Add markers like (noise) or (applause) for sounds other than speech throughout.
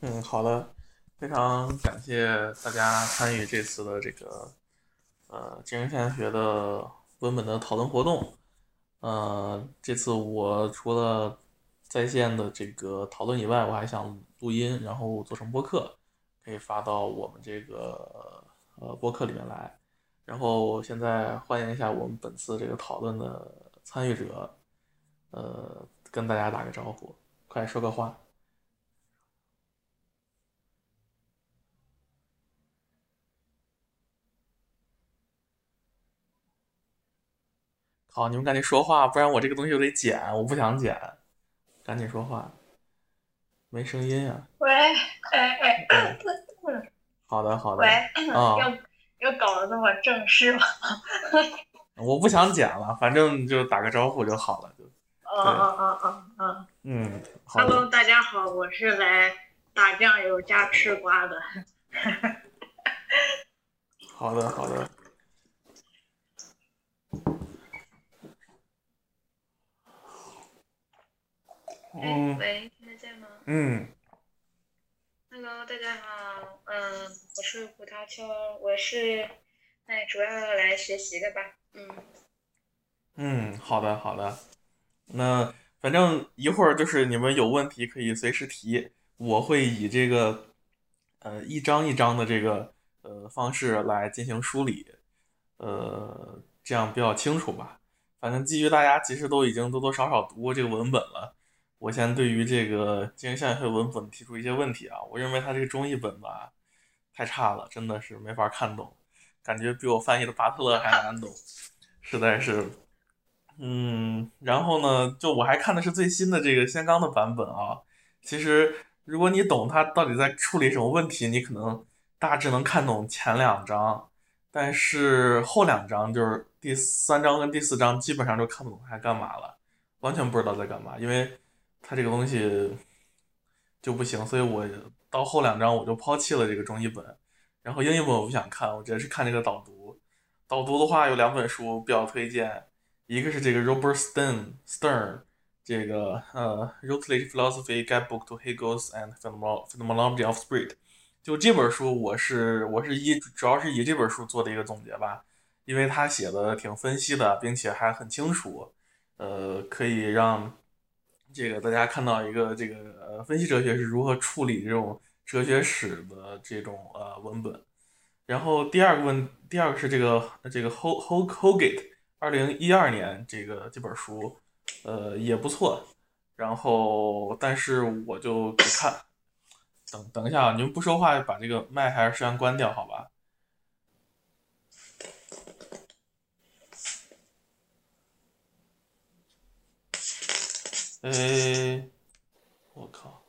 嗯，好的，非常感谢大家参与这次的这个呃精神现象学的文本的讨论活动。呃，这次我除了在线的这个讨论以外，我还想录音，然后做成播客，可以发到我们这个呃播客里面来。然后现在欢迎一下我们本次这个讨论的参与者，呃，跟大家打个招呼，快说个话。好，你们赶紧说话，不然我这个东西我得剪，我不想剪。赶紧说话，没声音呀。喂，哎哎，好的好的。喂，啊，要要搞得那么正式吗？我不想剪了，反正就打个招呼就好了，就。哦哦哦哦哦。嗯。Hello，大家好，我是来打酱油加吃瓜的。好 (laughs) 的好的。嗯，喂，听得见吗？嗯。Hello，大家好，嗯，我是胡桃秋，我是，哎，主要来学习的吧，嗯。嗯，好的好的，那反正一会儿就是你们有问题可以随时提，我会以这个，呃，一张一张的这个呃方式来进行梳理，呃，这样比较清楚吧。反正基于大家其实都已经多多少少读过这个文本了。我先对于这个精神现象学文本提出一些问题啊，我认为它这个中译本吧太差了，真的是没法看懂，感觉比我翻译的巴特勒还难懂，实在是，嗯，然后呢，就我还看的是最新的这个先刚的版本啊，其实如果你懂它到底在处理什么问题，你可能大致能看懂前两章，但是后两章就是第三章跟第四章基本上就看不懂它干嘛了，完全不知道在干嘛，因为。它这个东西就不行，所以我到后两章我就抛弃了这个中译本，然后英译本我不想看，我直接是看这个导读。导读的话有两本书比较推荐，一个是这个 Robert Stern Stern 这个呃 Routledge Philosophy Guidebook to Hegel's and Phenomenology of Spirit，就这本书我是我是以主要是以这本书做的一个总结吧，因为他写的挺分析的，并且还很清楚，呃，可以让。这个大家看到一个这个呃分析哲学是如何处理这种哲学史的这种呃文本，然后第二个问第二个是这个这个 Ho Ho Hogate 二零一二年这个这本书呃也不错，然后但是我就只看。等等一下啊，你们不说话把这个麦还是先关掉好吧？哎，我靠！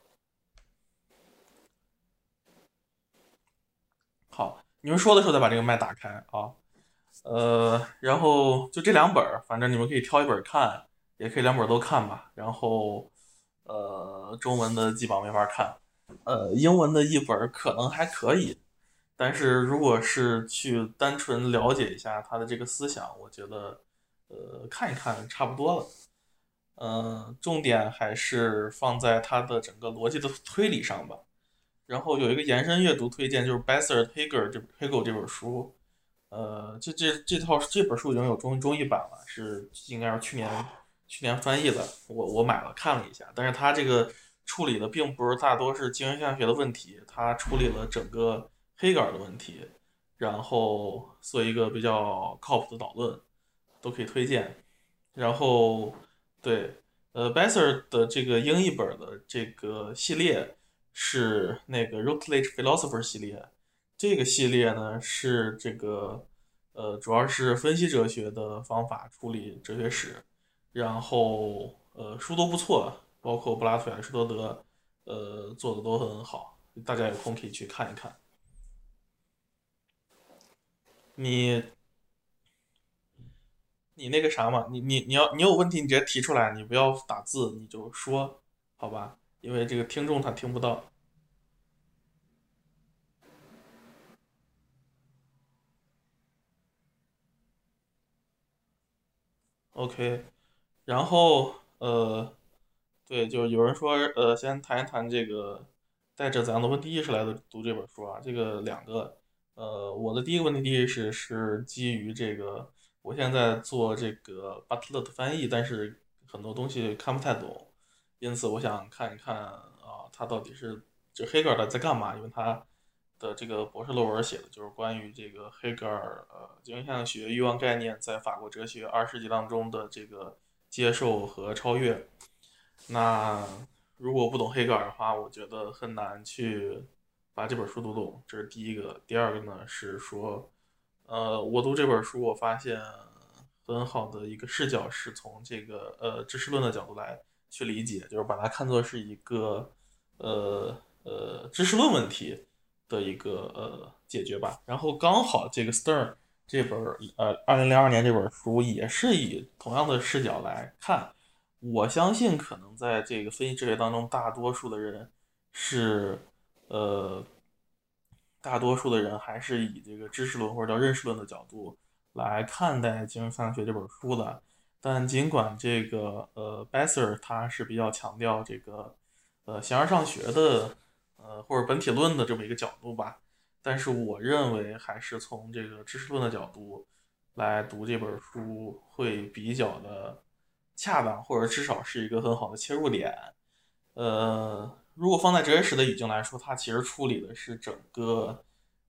好，你们说的时候再把这个麦打开啊。呃，然后就这两本反正你们可以挑一本看，也可以两本都看吧。然后，呃，中文的基本没法看，呃，英文的一本可能还可以，但是如果是去单纯了解一下他的这个思想，我觉得，呃，看一看差不多了。嗯，重点还是放在它的整个逻辑的推理上吧。然后有一个延伸阅读推荐，就是 Besser Hegel 这 Hegel 这本书。呃，这这这套这本书已经有中中译版了，是应该是去年去年翻译的。我我买了看了一下，但是它这个处理的并不是大多是精神现象学的问题，它处理了整个黑格尔的问题，然后做一个比较靠谱的导论，都可以推荐。然后。对，呃，Besser 的这个英译本的这个系列是那个 Routledge Philosopher 系列，这个系列呢是这个呃，主要是分析哲学的方法处理哲学史，然后呃书都不错，包括柏拉图、亚里士多德，呃做的都很好，大家有空可以去看一看。你。你那个啥嘛，你你你要你有问题，你直接提出来，你不要打字，你就说，好吧？因为这个听众他听不到。OK，然后呃，对，就有人说呃，先谈一谈这个带着怎样的问题意识来的读这本书啊？这个两个，呃，我的第一个问题意识是基于这个，我现在做这个巴特勒的翻译，但是很多东西看不太懂，因此我想看一看啊，他到底是这黑格尔在干嘛？因为他的这个博士论文写的就是关于这个黑格尔呃精神现象学欲望概念在法国哲学二世纪当中的这个接受和超越。那如果不懂黑格尔的话，我觉得很难去把这本书读懂，这是第一个。第二个呢是说，呃，我读这本书，我发现很好的一个视角是从这个呃知识论的角度来去理解，就是把它看作是一个呃呃知识论问题的一个呃解决吧。然后刚好这个 Stern 这本呃二零零二年这本书也是以同样的视角来看。我相信，可能在这个分析哲学当中，大多数的人是，呃，大多数的人还是以这个知识论或者叫认识论的角度来看待《精神分析学》这本书的。但尽管这个呃 b e s s e r 他是比较强调这个呃形而上学的呃或者本体论的这么一个角度吧，但是我认为还是从这个知识论的角度来读这本书会比较的。恰当，或者至少是一个很好的切入点。呃，如果放在哲学史的语境来说，它其实处理的是整个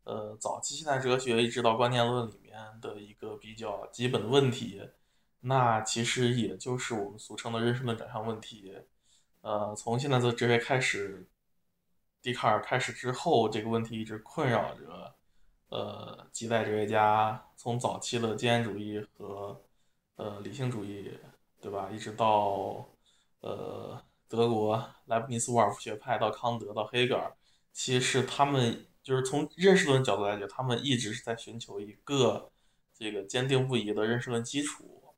呃早期现代哲学一直到观念论里面的一个比较基本的问题。那其实也就是我们俗称的认识论转向问题。呃，从现代的哲学开始，笛卡尔开始之后，这个问题一直困扰着呃几代哲学家，从早期的经验主义和呃理性主义。对吧？一直到，呃，德国莱布尼茨沃尔夫学派，到康德，到黑格尔，其实他们就是从认识论角度来讲，他们一直是在寻求一个这个坚定不移的认识论基础。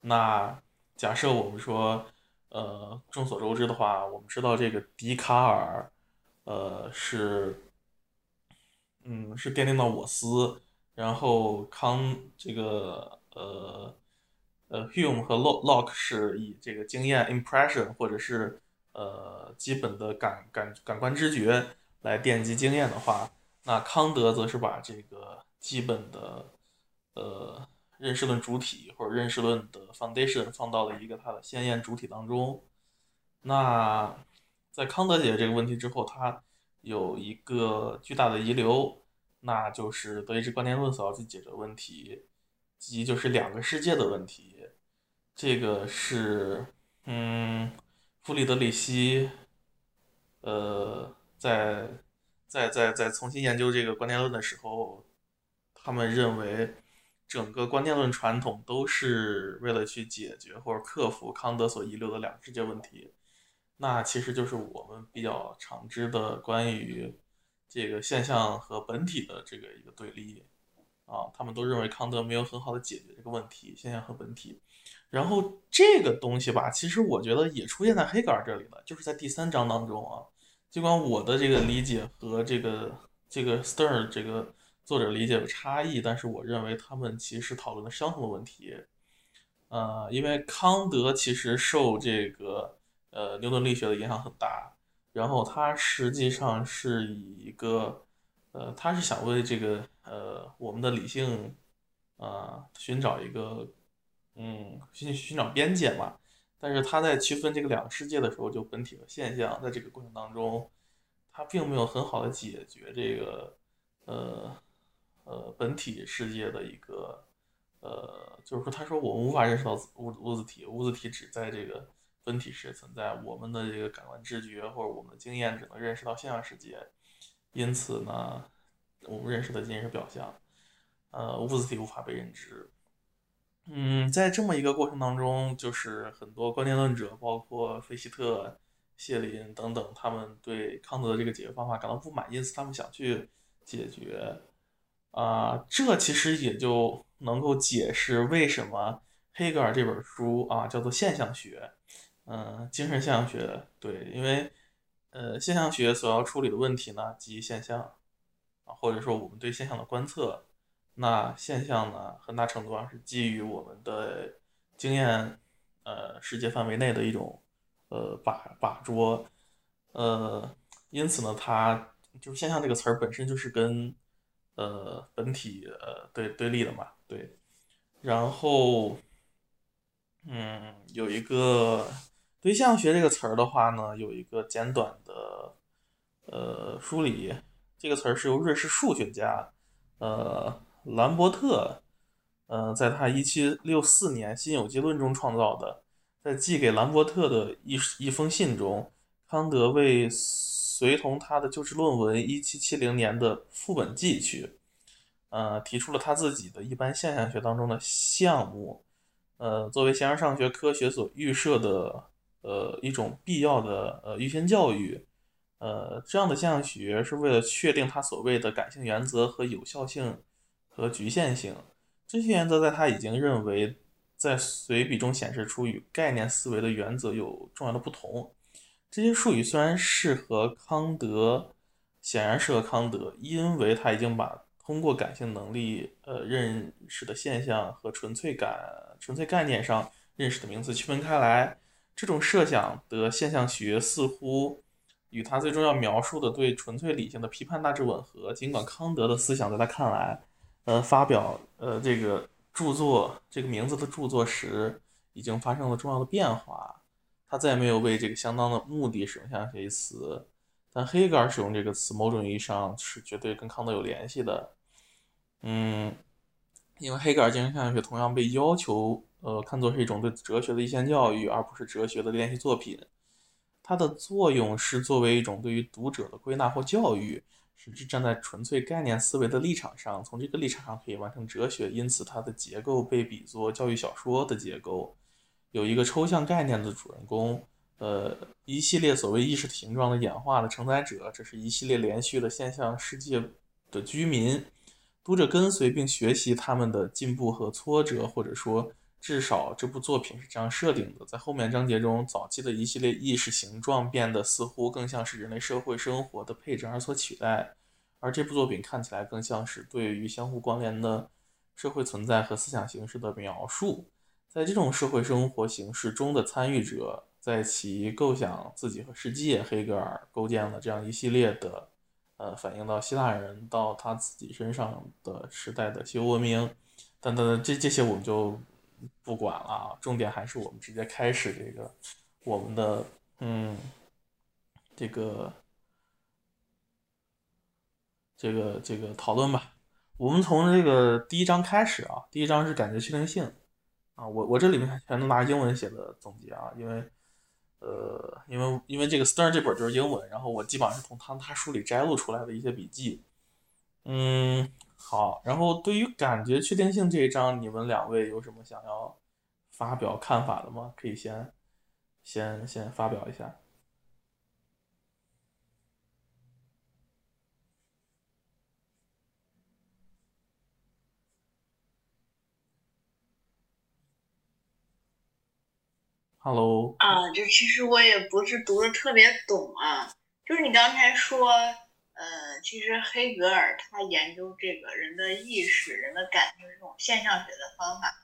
那假设我们说，呃，众所周知的话，我们知道这个笛卡尔，呃，是，嗯，是奠定了我思，然后康这个，呃。呃，Hume 和 Locke 是以这个经验 impression 或者是呃基本的感感感官知觉来奠基经验的话，那康德则是把这个基本的呃认识论主体或者认识论的 foundation 放到了一个它的鲜艳主体当中。那在康德解决这个问题之后，他有一个巨大的遗留，那就是德意志观念论所要去解决问题，即就是两个世界的问题。这个是，嗯，弗里德里希，呃，在在在在重新研究这个观念论的时候，他们认为整个观念论传统都是为了去解决或者克服康德所遗留的两个世界问题。那其实就是我们比较常知的关于这个现象和本体的这个一个对立啊，他们都认为康德没有很好的解决这个问题，现象和本体。然后这个东西吧，其实我觉得也出现在黑格尔这里了，就是在第三章当中啊。尽管我的这个理解和这个这个 Stern 这个作者理解有差异，但是我认为他们其实讨论的相同的问题。呃，因为康德其实受这个呃牛顿力学的影响很大，然后他实际上是以一个呃，他是想为这个呃我们的理性啊寻找一个。嗯，寻寻找边界嘛，但是他在区分这个两个世界的时候，就本体和现象，在这个过程当中，他并没有很好的解决这个，呃，呃，本体世界的一个，呃，就是说，他说我们无法认识到物物质体，物质体只在这个本体世界存在，我们的这个感官知觉或者我们的经验只能认识到现象世界，因此呢，我们认识的仅仅是表象，呃，物质体无法被认知。嗯，在这么一个过程当中，就是很多观念论者，包括费希特、谢林等等，他们对康德的这个解决方法感到不满，因此他们想去解决。啊，这其实也就能够解释为什么黑格尔这本书啊叫做现象学，嗯，精神现象学。对，因为呃，现象学所要处理的问题呢，即现象啊，或者说我们对现象的观测。那现象呢，很大程度上是基于我们的经验，呃，世界范围内的一种，呃，把把捉，呃，因此呢，它就是现象这个词儿本身就是跟呃本体呃对对立的嘛，对。然后，嗯，有一个对象学这个词儿的话呢，有一个简短的呃梳理。这个词儿是由瑞士数学家呃兰伯特呃在他一七六四年新有机论中创造的。在寄给兰伯特的一一封信中，康德为随同他的就职论文一七七零年的副本寄去，呃，提出了他自己的一般现象学当中的项目，呃，作为形而上学科学所预设的呃一种必要的呃预先教育，呃，这样的现象学是为了确定他所谓的感性原则和有效性和局限性，这些原则在他已经认为。在随笔中显示出与概念思维的原则有重要的不同。这些术语虽然适合康德，显然适合康德，因为他已经把通过感性能力呃认识的现象和纯粹感、纯粹概念上认识的名词区分开来。这种设想的现象学似乎与他最终要描述的对纯粹理性的批判大致吻合。尽管康德的思想在他看来，呃，发表呃这个。著作这个名字的著作时已经发生了重要的变化，他再也没有为这个相当的目的使用现象学一词。但黑格尔使用这个词，某种意义上是绝对跟康德有联系的。嗯，因为黑格尔精神现象学同样被要求，呃，看作是一种对哲学的一线教育，而不是哲学的练习作品。它的作用是作为一种对于读者的归纳或教育。只是站在纯粹概念思维的立场上，从这个立场上可以完成哲学，因此它的结构被比作教育小说的结构。有一个抽象概念的主人公，呃，一系列所谓意识形状的演化的承载者，这是一系列连续的现象世界的居民。读者跟随并学习他们的进步和挫折，或者说，至少这部作品是这样设定的。在后面章节中，早期的一系列意识形状变得似乎更像是人类社会生活的配置而所取代。而这部作品看起来更像是对于相互关联的社会存在和思想形式的描述。在这种社会生活形式中的参与者，在其构想自己和世界，黑格尔构建了这样一系列的，呃，反映到希腊人到他自己身上的时代的西欧文明等等，这这些我们就不管了。重点还是我们直接开始这个我们的，嗯，这个。这个这个讨论吧，我们从这个第一章开始啊。第一章是感觉确定性啊，我我这里面全都拿英文写的总结啊，因为呃，因为因为这个 Stern 这本就是英文，然后我基本上是从他他书里摘录出来的一些笔记。嗯，好，然后对于感觉确定性这一章，你们两位有什么想要发表看法的吗？可以先先先发表一下。Hello。啊，就其实我也不是读的特别懂啊，就是你刚才说，呃，其实黑格尔他研究这个人的意识、人的感情这种现象学的方法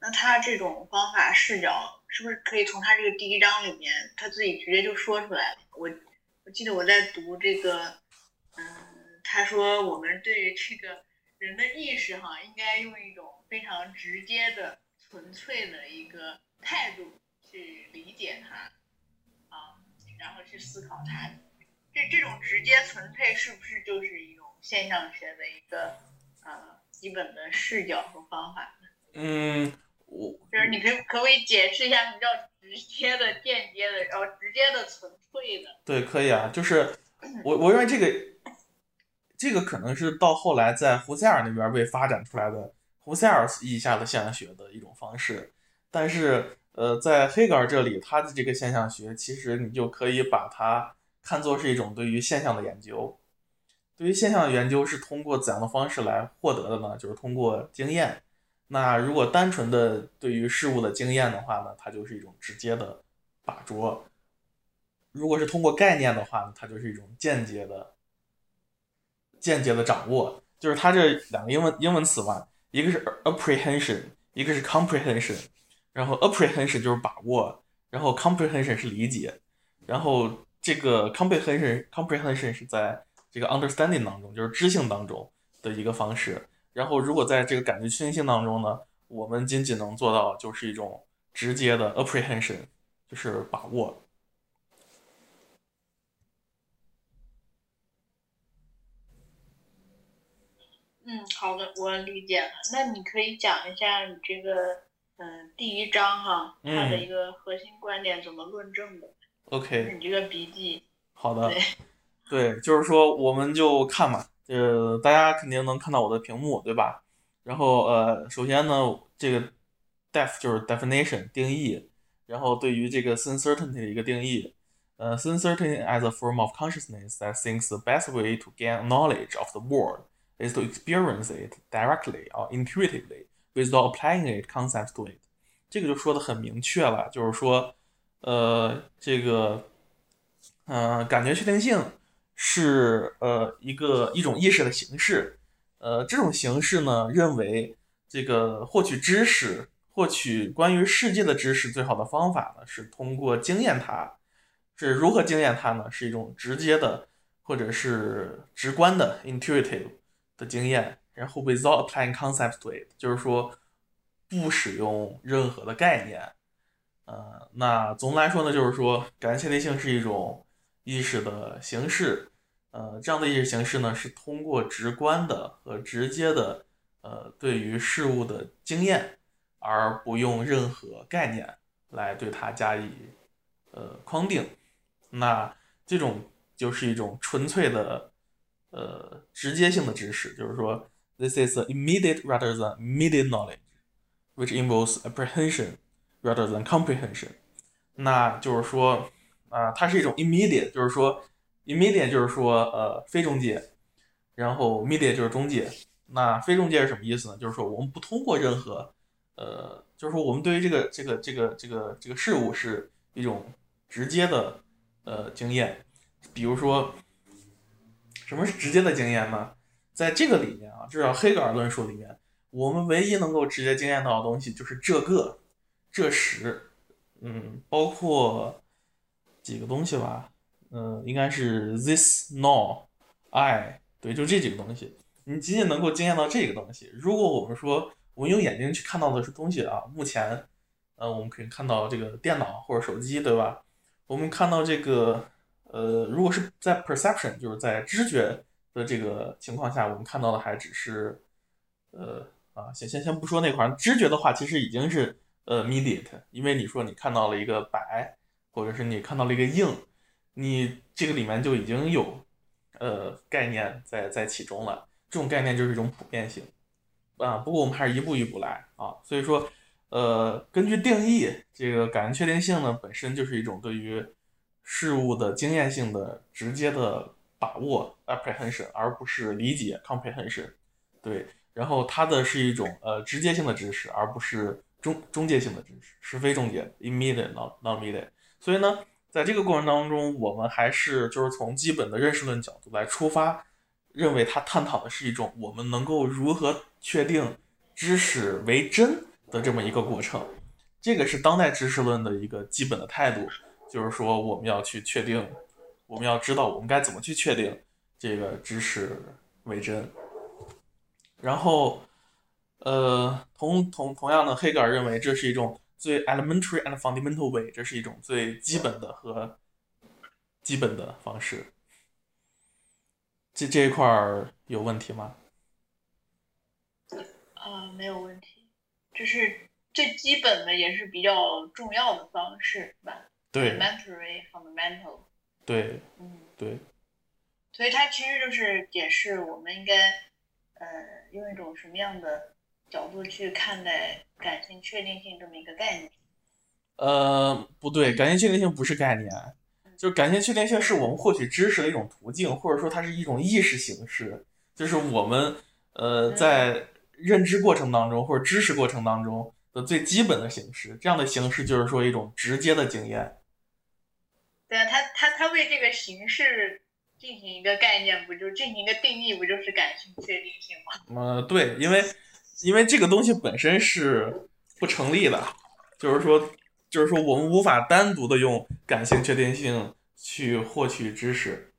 那他这种方法视角是不是可以从他这个第一章里面他自己直接就说出来了？我我记得我在读这个，嗯，他说我们对于这个人的意识哈，应该用一种非常直接的、纯粹的一个态度。去理解它，啊，然后去思考它，这这种直接纯粹是不是就是一种现象学的一个呃基本的视角和方法呢？嗯，我就是你可以可不可以解释一下什么叫直接的、间接的，然后直接的、纯粹的？对，可以啊，就是我我认为这个这个可能是到后来在胡塞尔那边被发展出来的胡塞尔意义下的现象学的一种方式，但是。呃，在黑格尔这里，他的这个现象学，其实你就可以把它看作是一种对于现象的研究。对于现象的研究是通过怎样的方式来获得的呢？就是通过经验。那如果单纯的对于事物的经验的话呢，它就是一种直接的把捉；如果是通过概念的话呢，它就是一种间接的、间接的掌握。就是它这两个英文英文词嘛，一个是 apprehension，一个是 comprehension。然后 apprehension 就是把握，然后 comprehension 是理解，然后这个 comprehension comprehension 是在这个 understanding 当中，就是知性当中的一个方式。然后如果在这个感觉确定性当中呢，我们仅仅能做到就是一种直接的 apprehension，就是把握。嗯，好的，我理解了。那你可以讲一下你这个，嗯，第一章哈，它的一个核心观点怎么论证的？OK。你这个笔记。好的。对，就是说，我们就看嘛，呃，大家肯定能看到我的屏幕，对吧？然后，呃，首先呢，这个 def 就是 definition 定义，然后对于这个 sincerity 的一个定义，呃，sincerity as a form of consciousness that thinks the best way to gain knowledge of the world。is to experience it directly or intuitively without applying it concepts to it。这个就说的很明确了，就是说，呃，这个，呃，感觉确定性是呃一个一种意识的形式，呃，这种形式呢，认为这个获取知识、获取关于世界的知识最好的方法呢，是通过经验它。是如何经验它呢？是一种直接的或者是直观的 intuitive。的经验，然后 without applying concepts to it，就是说不使用任何的概念。呃，那总的来说呢，就是说感确定性是一种意识的形式。呃，这样的意识形式呢，是通过直观的和直接的呃对于事物的经验，而不用任何概念来对它加以呃框定。那这种就是一种纯粹的。呃，直接性的知识，就是说，this is immediate rather than mediate knowledge，which involves apprehension rather than comprehension。那就是说，啊，它是一种 immediate，就是说，immediate 就是说，呃，非中介，然后 media 就是中介。那非中介是什么意思呢？就是说，我们不通过任何，呃，就是说，我们对于这个这个这个这个这个事物是一种直接的呃经验，比如说。什么是直接的经验呢？在这个里面啊，至少黑格尔论述里面，我们唯一能够直接经验到的东西就是这个、这时，嗯，包括几个东西吧，嗯，应该是 this、now、I，对，就这几个东西，你仅仅能够经验到这个东西。如果我们说我们用眼睛去看到的是东西啊，目前，呃，我们可以看到这个电脑或者手机，对吧？我们看到这个。呃，如果是在 perception，就是在知觉的这个情况下，我们看到的还只是，呃，啊，先先先不说那块儿，知觉的话，其实已经是呃 immediate，因为你说你看到了一个白，或者是你看到了一个硬，你这个里面就已经有呃概念在在其中了，这种概念就是一种普遍性，啊，不过我们还是一步一步来啊，所以说，呃，根据定义，这个感恩确定性呢，本身就是一种对于事物的经验性的直接的把握 apprehension，而不是理解 comprehension，对，然后它的是一种呃直接性的知识，而不是中中介性的知识，是非中介 immediate not not immediate。所以呢，在这个过程当中，我们还是就是从基本的认识论角度来出发，认为它探讨的是一种我们能够如何确定知识为真的这么一个过程，这个是当代知识论的一个基本的态度。就是说，我们要去确定，我们要知道我们该怎么去确定这个知识为真。然后，呃，同同同样的，黑格尔认为这是一种最 elementary and fundamental way，这是一种最基本的和基本的方式。这这一块儿有问题吗？啊，没有问题，这是最基本的，也是比较重要的方式，吧？对 e r y，fundamental，对，嗯，对，所以它其实就是解释我们应该，呃，用一种什么样的角度去看待感性确定性这么一个概念。呃，不对，感性确定性不是概念，就是感性确定性是我们获取知识的一种途径，或者说它是一种意识形式，就是我们呃在认知过程当中或者知识过程当中的最基本的形式。这样的形式就是说一种直接的经验。对啊，他他他为这个形式进行一个概念，不就进行一个定义，不就是感性确定性吗？呃，对，因为因为这个东西本身是不成立的，就是说就是说我们无法单独的用感性确定性去获取知识。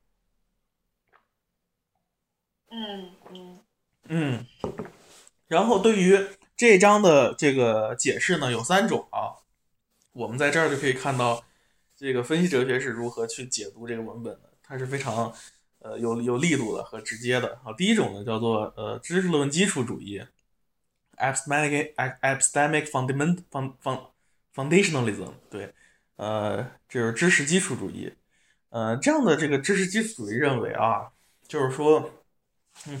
嗯嗯嗯，然后对于这一章的这个解释呢，有三种啊。我们在这儿就可以看到，这个分析哲学是如何去解读这个文本的，它是非常呃有有力度的和直接的啊。第一种呢叫做呃知识论基础主义 （epistemic epistemic fundament fund foundationalism），对，呃，就是知识基础主义。呃，这样的这个知识基础主义认为啊，就是说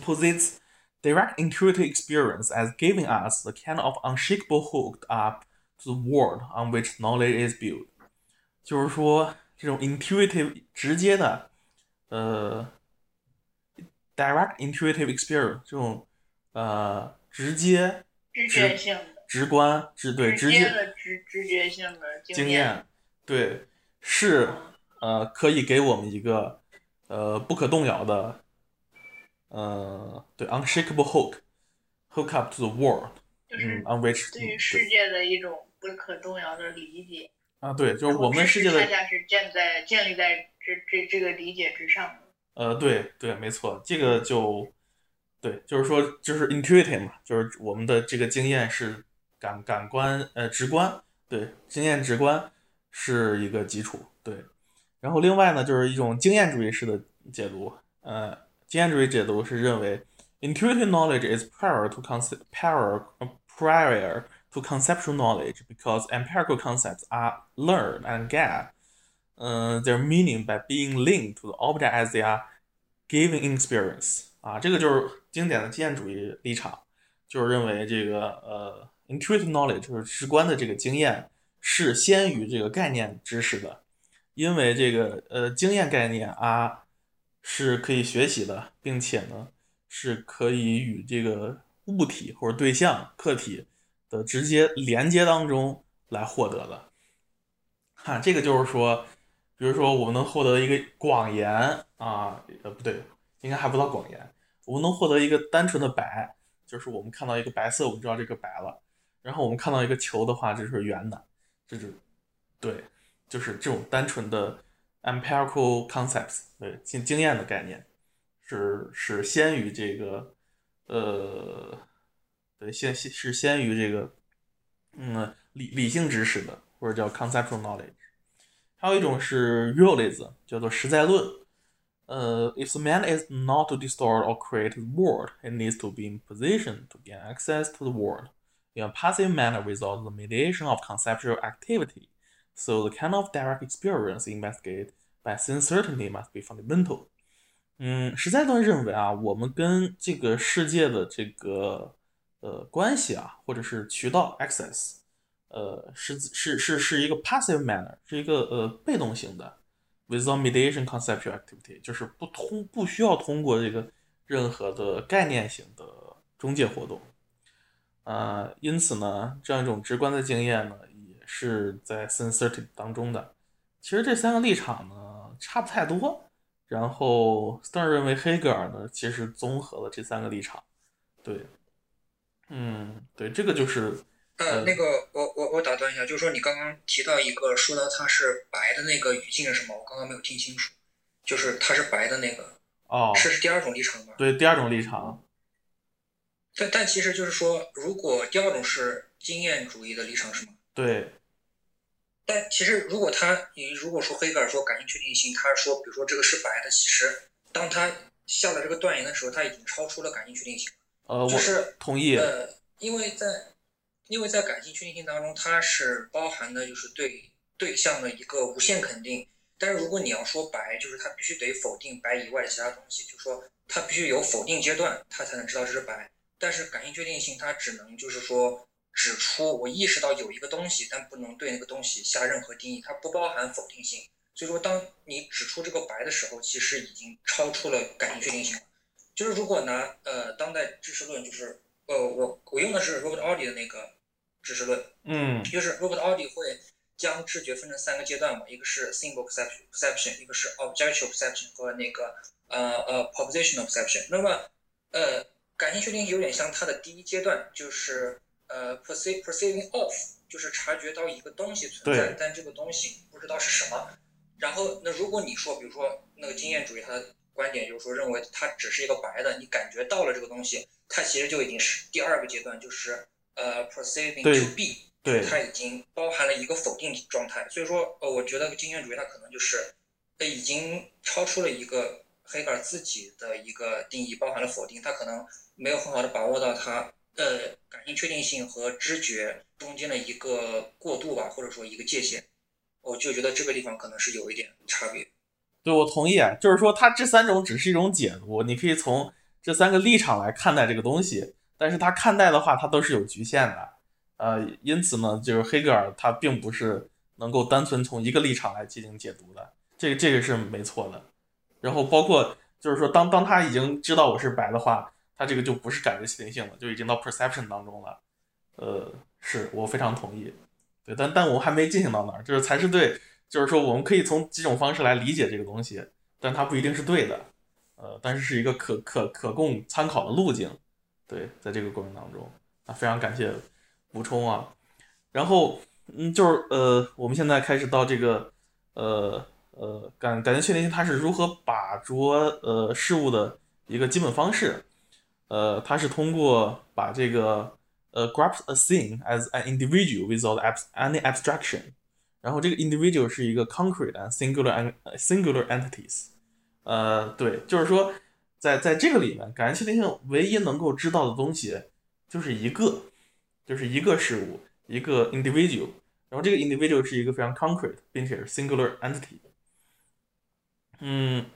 ，posits direct intuitive experience as giving us the kind of unshakable hooked up to the world on which knowledge is built，就是说这种 intuitive 直接的，呃，direct intuitive experience 这种呃直接直觉性的、直观直对直接的直直觉性的经验，对是呃可以给我们一个呃不可动摇的呃对 unshakable hook hook up to the world，就是嗯 on which 对于世界的一种不可动摇的理解。啊对，就是我们世界的恰恰是建在建立在这这这个理解之上的。呃，对对，没错，这个就对，就是说，就是 intuitive 嘛，就是我们的这个经验是感感官呃直观，对，经验直观是一个基础，对。然后另外呢，就是一种经验主义式的解读，呃，经验主义解读是认为 intuitive knowledge is prior to concept prior prior to conceptual knowledge because empirical concepts are learned and get uh, their meaning by being linked to the object as they are given in experience 啊，这个就是经典的经验主义立场，就是认为这个呃 intuitive knowledge 就是直观的这个经验是先于这个概念知识的，因为这个呃经验概念啊是可以学习的，并且呢是可以与这个物体或者对象客体的直接连接当中来获得的。哈，这个就是说。比如说，我们能获得一个广言啊，呃，不对，应该还不到广言。我们能获得一个单纯的白，就是我们看到一个白色，我们知道这个白了。然后我们看到一个球的话，这是圆的，这是对，就是这种单纯的 empirical concepts，对经经验的概念，是是先于这个，呃，先，先是先于这个，嗯，理理性知识的，或者叫 conceptual knowledge。还有一种是 realism，叫做实在论。呃，if the man is not to distort or create the world, he needs to be in position to gain access to the world in a passive manner without the mediation of conceptual activity. So the kind of direct experience investigated by sense certainty must be fundamental. 嗯，实在论认为啊，我们跟这个世界的这个呃关系啊，或者是渠道 access。呃，是是是是一个 passive manner，是一个呃被动型的，without mediation conceptual activity，就是不通不需要通过这个任何的概念型的中介活动。呃，因此呢，这样一种直观的经验呢，也是在 sensitivity 当中的。其实这三个立场呢差不太多。然后 Stern 认为黑格尔呢，其实综合了这三个立场。对，嗯，对，这个就是。呃，那个，我我我打断一下，就是说你刚刚提到一个说到它是白的那个语境是什么？我刚刚没有听清楚，就是它是白的那个，哦，是是第二种立场吗？对，第二种立场。但但其实就是说，如果第二种是经验主义的立场是吗？对。但其实如果他，你如果说黑格尔说感性确定性，他说比如说这个是白的，其实当他下了这个断言的时候，他已经超出了感性确定性。呃，就是同意。呃，因为在因为在感性确定性当中，它是包含的就是对对象的一个无限肯定。但是如果你要说白，就是它必须得否定白以外的其他东西，就说它必须有否定阶段，它才能知道这是白。但是感性确定性它只能就是说指出我意识到有一个东西，但不能对那个东西下任何定义，它不包含否定性。所以说，当你指出这个白的时候，其实已经超出了感性确定性了。就是如果拿呃当代知识论，就是呃我我用的是 Robert Audi 的那个。知识论，嗯，就是 Robert Audi 会将知觉分成三个阶段嘛，一个是 symbol perception，一个是 objectual perception 和那个呃呃 propositional perception。那么呃感性确定有点像它的第一阶段，就是呃 perceive perceiving of，就是察觉到一个东西存在，但这个东西不知道是什么。然后那如果你说，比如说那个经验主义，它的观点就是说认为它只是一个白的，你感觉到了这个东西，它其实就已经是第二个阶段，就是呃 perceiving to be，对，它已经包含了一个否定状态。所以说，呃，我觉得经验主义它可能就是呃已经超出了一个黑格尔自己的一个定义，包含了否定，它可能没有很好的把握到它。呃，感性确定性和知觉中间的一个过渡吧，或者说一个界限，我就觉得这个地方可能是有一点差别。对，我同意，就是说它这三种只是一种解读，你可以从这三个立场来看待这个东西，但是他看待的话，它都是有局限的。呃，因此呢，就是黑格尔他并不是能够单纯从一个立场来进行解读的，这个这个是没错的。然后包括就是说，当当他已经知道我是白的话。他这个就不是感觉确定性了，就已经到 perception 当中了。呃，是我非常同意。对，但但我还没进行到那儿，就是才是对。就是说，我们可以从几种方式来理解这个东西，但它不一定是对的。呃，但是是一个可可可供参考的路径。对，在这个过程当中，啊，非常感谢补充啊。然后，嗯，就是呃，我们现在开始到这个呃呃感感觉确定性，它是如何把捉呃事物的一个基本方式。呃，它是通过把这个呃 grasp a thing as an individual without any abstraction，然后这个 individual 是一个 concrete and singular and singular entities。呃，对，就是说在在这个里面，感觉确定性唯一能够知道的东西就是一个，就是一个事物，一个 individual，然后这个 individual 是一个非常 concrete 并且是 singular entity。嗯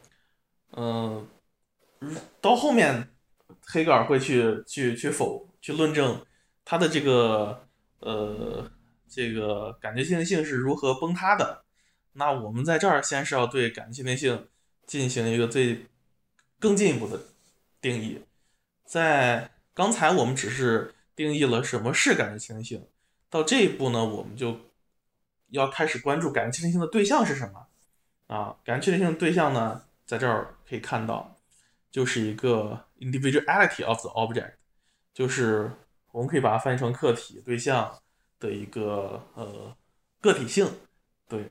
嗯，到后面。黑格尔会去去去否去论证他的这个呃这个感觉确定性是如何崩塌的。那我们在这儿先是要对感觉确定性进行一个最更进一步的定义。在刚才我们只是定义了什么是感觉确定性，到这一步呢，我们就要开始关注感觉确定性的对象是什么啊？感觉确定性的对象呢，在这儿可以看到。就是一个 individuality of the object，就是我们可以把它翻译成客体对象的一个呃个体性，对。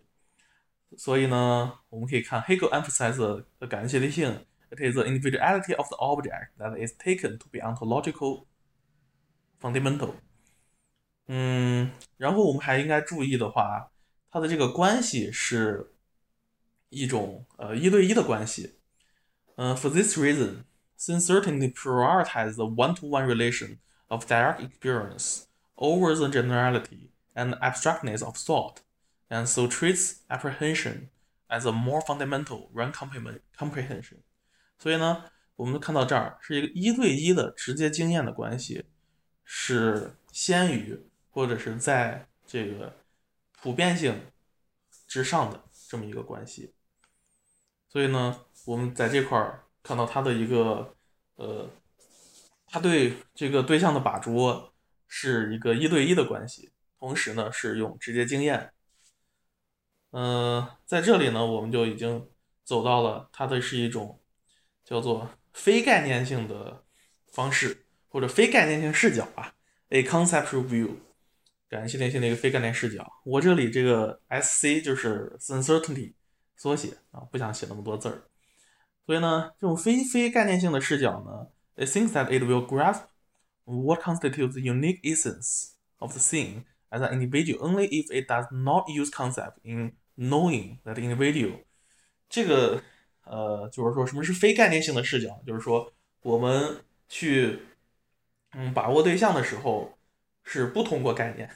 所以呢，我们可以看 Hegel emphasizes 的感觉确定性，it is the individuality of the object that is taken to be ontological fundamental。嗯，然后我们还应该注意的话，它的这个关系是一种呃一对一的关系。Uh, for this reason，since certainly prioritize the one-to-one relation of direct experience over the generality and abstractness of thought, and so treats apprehension as a more fundamental than comprehension. 所以呢，我们看到这儿是一个一对一的直接经验的关系，是先于或者是在这个普遍性之上的这么一个关系。所以呢，我们在这块儿看到他的一个，呃，他对这个对象的把捉是一个一对一的关系，同时呢是用直接经验。嗯，在这里呢，我们就已经走到了它的是一种叫做非概念性的方式，或者非概念性视角吧，a conceptual view，感谢连性的一个非概念视角。我这里这个 S C 就是 uncertainty 缩写啊，不想写那么多字儿。所以呢，这种非非概念性的视角呢，it thinks that it will grasp what constitutes the unique essence of the thing as an individual only if it does not use concept in knowing that individual。这个呃，就是说什么是非概念性的视角？就是说我们去嗯把握对象的时候是不通过概念，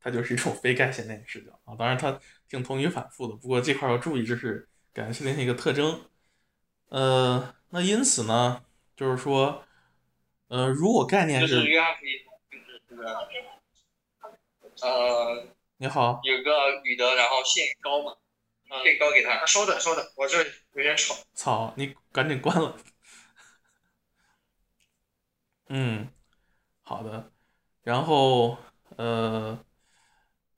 它就是一种非概念视角啊。当然它挺同于反复的，不过这块要注意，这是感觉确定性一个特征。呃，那因此呢，就是说，呃，如果概念是约翰就是这个，呃，你好，有个女的，然后限高嘛，限高给他，稍等稍等，我这有点吵，操，你赶紧关了。嗯，好的，然后呃，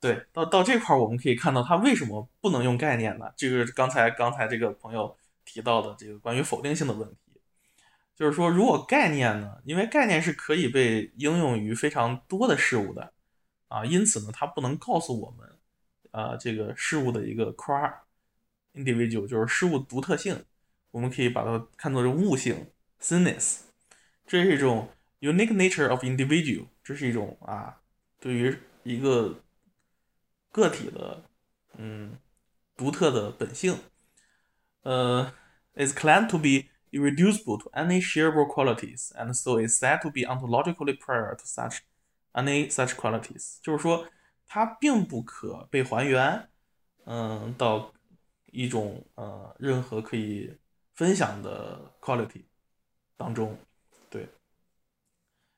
对，到到这块儿我们可以看到他为什么不能用概念呢？这个刚才刚才这个朋友。提到的这个关于否定性的问题，就是说，如果概念呢，因为概念是可以被应用于非常多的事物的啊，因此呢，它不能告诉我们，呃，这个事物的一个 c r a individual 就是事物独特性，我们可以把它看作是物性 sinness 这是一种 unique nature of individual，这是一种啊，对于一个个体的嗯独特的本性。呃，is claimed to be irreducible to any shareable qualities, and so is said to be ontologically prior to such any such qualities。就是说，它并不可被还原，嗯，到一种呃任何可以分享的 quality 当中。对，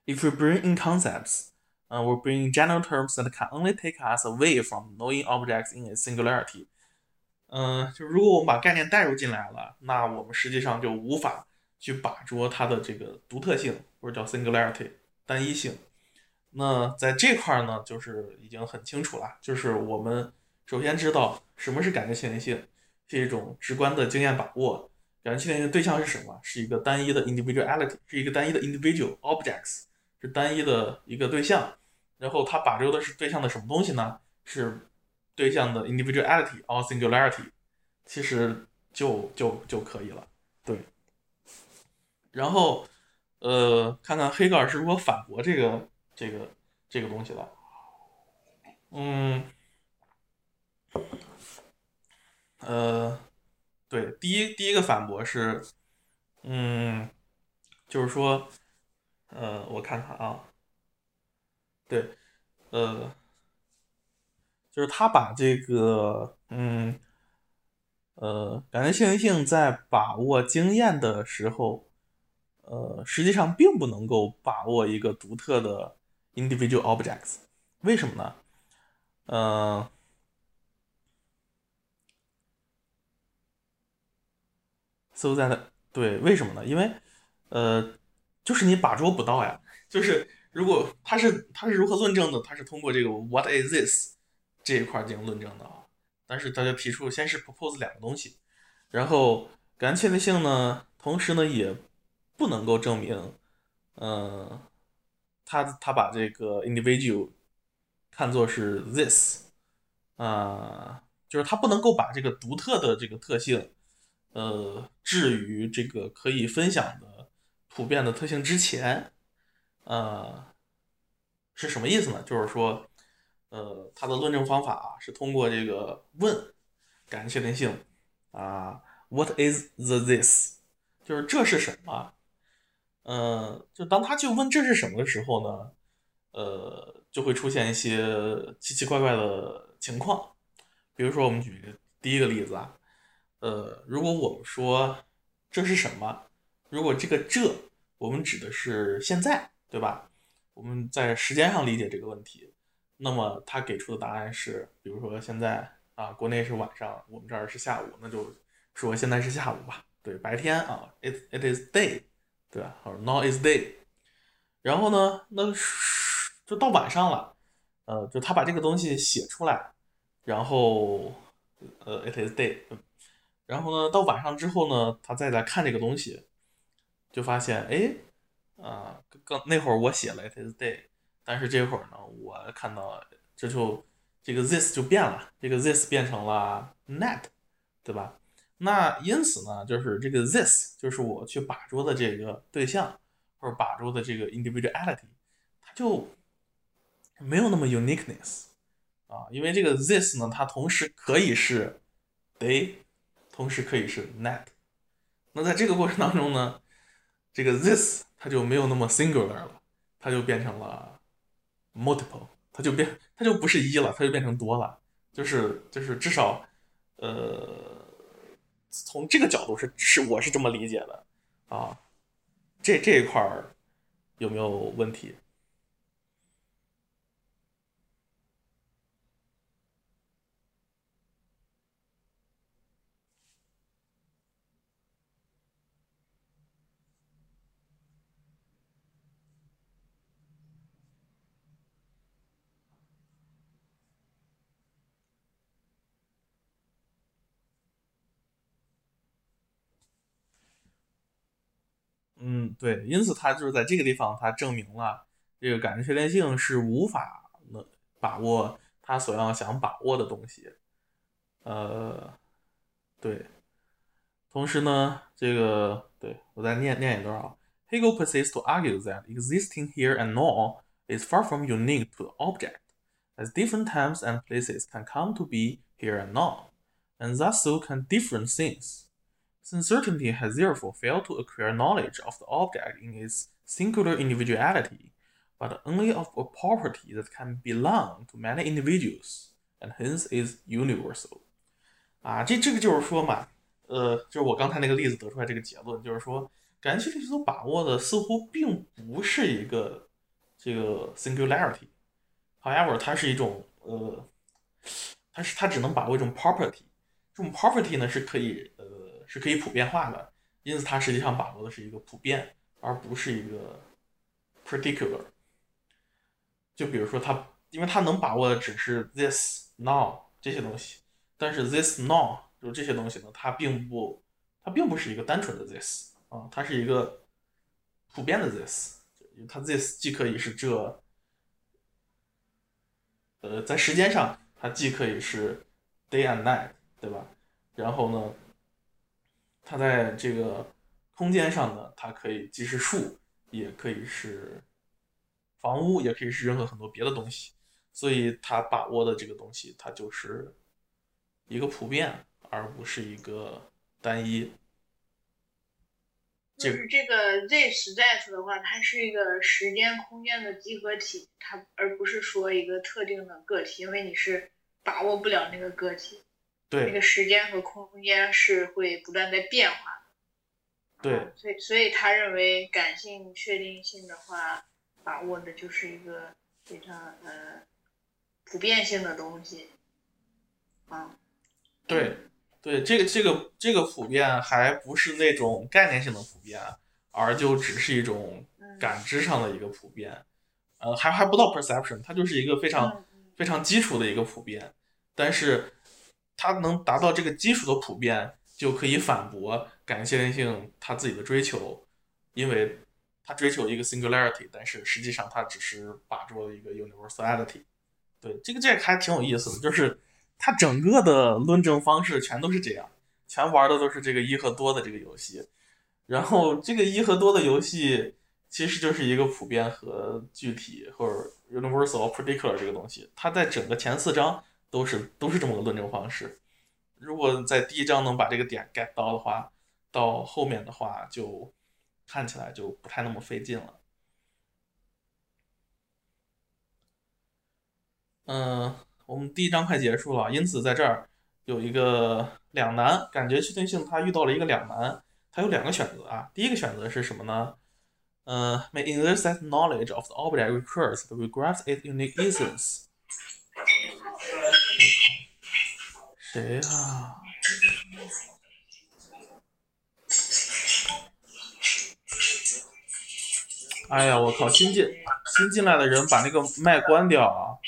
if we bring in concepts，呃、uh,，we bring general terms that can only take us away from knowing objects in a singularity。 嗯，就如果我们把概念带入进来了，那我们实际上就无法去把握它的这个独特性，或者叫 singularity 单一性。那在这块儿呢，就是已经很清楚了，就是我们首先知道什么是感觉确定性，是一种直观的经验把握。感觉确定性对象是什么？是一个单一的 individuality，是一个单一的 individual objects，是单一的一个对象。然后它把握的是对象的什么东西呢？是对象的 individuality or singularity，其实就就就可以了。对。然后，呃，看看黑格尔是如何反驳这个这个这个东西的。嗯，呃，对，第一第一个反驳是，嗯，就是说，呃，我看看啊，对，呃，就是他把这个，嗯，呃，感觉确定性在把握经验的时候。呃，实际上并不能够把握一个独特的 individual objects，为什么呢？呃，so that 对，为什么呢？因为呃，就是你把握不到呀。就是如果他是他是如何论证的？他是通过这个 what is this 这一块进行论证的啊。但是他就提出先是 propose 两个东西，然后感确定性呢，同时呢也。不能够证明，嗯，他他把这个 individual 看作是 this，啊，就是他不能够把这个独特的这个特性，呃，置于这个可以分享的普遍的特性之前，呃，是什么意思呢？就是说，呃，他的论证方法啊是通过这个问感确定性，啊，what is the this？就是这是什么？嗯，就当他就问这是什么的时候呢，呃，就会出现一些奇奇怪怪的情况。比如说，我们举第一个例子啊，呃，如果我们说这是什么，如果这个这我们指的是现在，对吧？我们在时间上理解这个问题，那么他给出的答案是，比如说现在啊，国内是晚上，我们这儿是下午，那就说现在是下午吧。对，白天啊，it it is day。对吧？好，now is day。然后呢，那就到晚上了，呃，就他把这个东西写出来，然后，呃，it is day。然后呢，到晚上之后呢，他再来看这个东西，就发现，哎，啊，刚那会儿我写了 it is day，但是这会儿呢，我看到这就这个 this 就变了，这个 this 变成了 net，对吧？那因此呢，就是这个 this 就是我去把捉的这个对象，或者把捉的这个 individuality，它就没有那么 uniqueness 啊，因为这个 this 呢，它同时可以是 they，同时可以是 net。那在这个过程当中呢，这个 this 它就没有那么 singular 了，它就变成了 multiple，它就变它就不是一了，它就变成多了，就是就是至少呃。从这个角度是是我是这么理解的啊，这这一块儿有没有问题？嗯，对，因此他就是在这个地方，他证明了这个感知确定性是无法能把握他所要想把握的东西。呃，对，同时呢，这个对我再念念一段啊。Hegel persists to argue that existing here and now is far from unique to the object, as different times and places can come to be here and now, and thus so can different things. Uncertainty has therefore failed to acquire knowledge of the object in its singular individuality, but only of a property that can belong to many individuals, and hence is universal. 啊，这这个就是说嘛，呃，就是我刚才那个例子得出来这个结论，就是说感情力所把握的似乎并不是一个这个 singularity，however，它是一种呃，它是它只能把握一种 property，这种 property 呢是可以呃 是可以普遍化的，因此它实际上把握的是一个普遍，而不是一个 particular。就比如说它，因为它能把握的只是 this now 这些东西，但是 this now 就这些东西呢，它并不它并不是一个单纯的 this。啊，它是一个普遍的 this，它 this 既可以是这，呃，在时间上它既可以是 day and night，对吧？然后呢，它在这个空间上呢，它可以既是树，也可以是房屋，也可以是任何很多别的东西。所以它把握的这个东西，它就是一个普遍，而不是一个单一。就是这个 this that 的话，它是一个时间空间的集合体，它而不是说一个特定的个体，因为你是把握不了那个个体。对。那个时间和空间是会不断在变化的。对。所以，所以他认为感性确定性的话，把握的就是一个非常呃普遍性的东西。啊。对。对这个这个这个普遍还不是那种概念性的普遍，而就只是一种感知上的一个普遍，呃，还还不到 perception，它就是一个非常非常基础的一个普遍，但是它能达到这个基础的普遍，就可以反驳感性性他自己的追求，因为他追求一个 singularity，但是实际上他只是把住了一个 universality。对，这个这个还挺有意思的，(laughs) 就是。他整个的论证方式全都是这样，全玩的都是这个一和多的这个游戏。然后这个一和多的游戏其实就是一个普遍和具体或者 universal particular 这个东西。它在整个前四章都是都是这么个论证方式。如果在第一章能把这个点 get 到的话，到后面的话就看起来就不太那么费劲了。嗯。我们第一章快结束了，因此在这儿有一个两难，感觉确定性它遇到了一个两难，它有两个选择啊。第一个选择是什么呢？呃，may in this that knowledge of the object recurs that regrets its unique essence。谁啊？哎呀，我靠！新进新进来的人把那个麦关掉啊！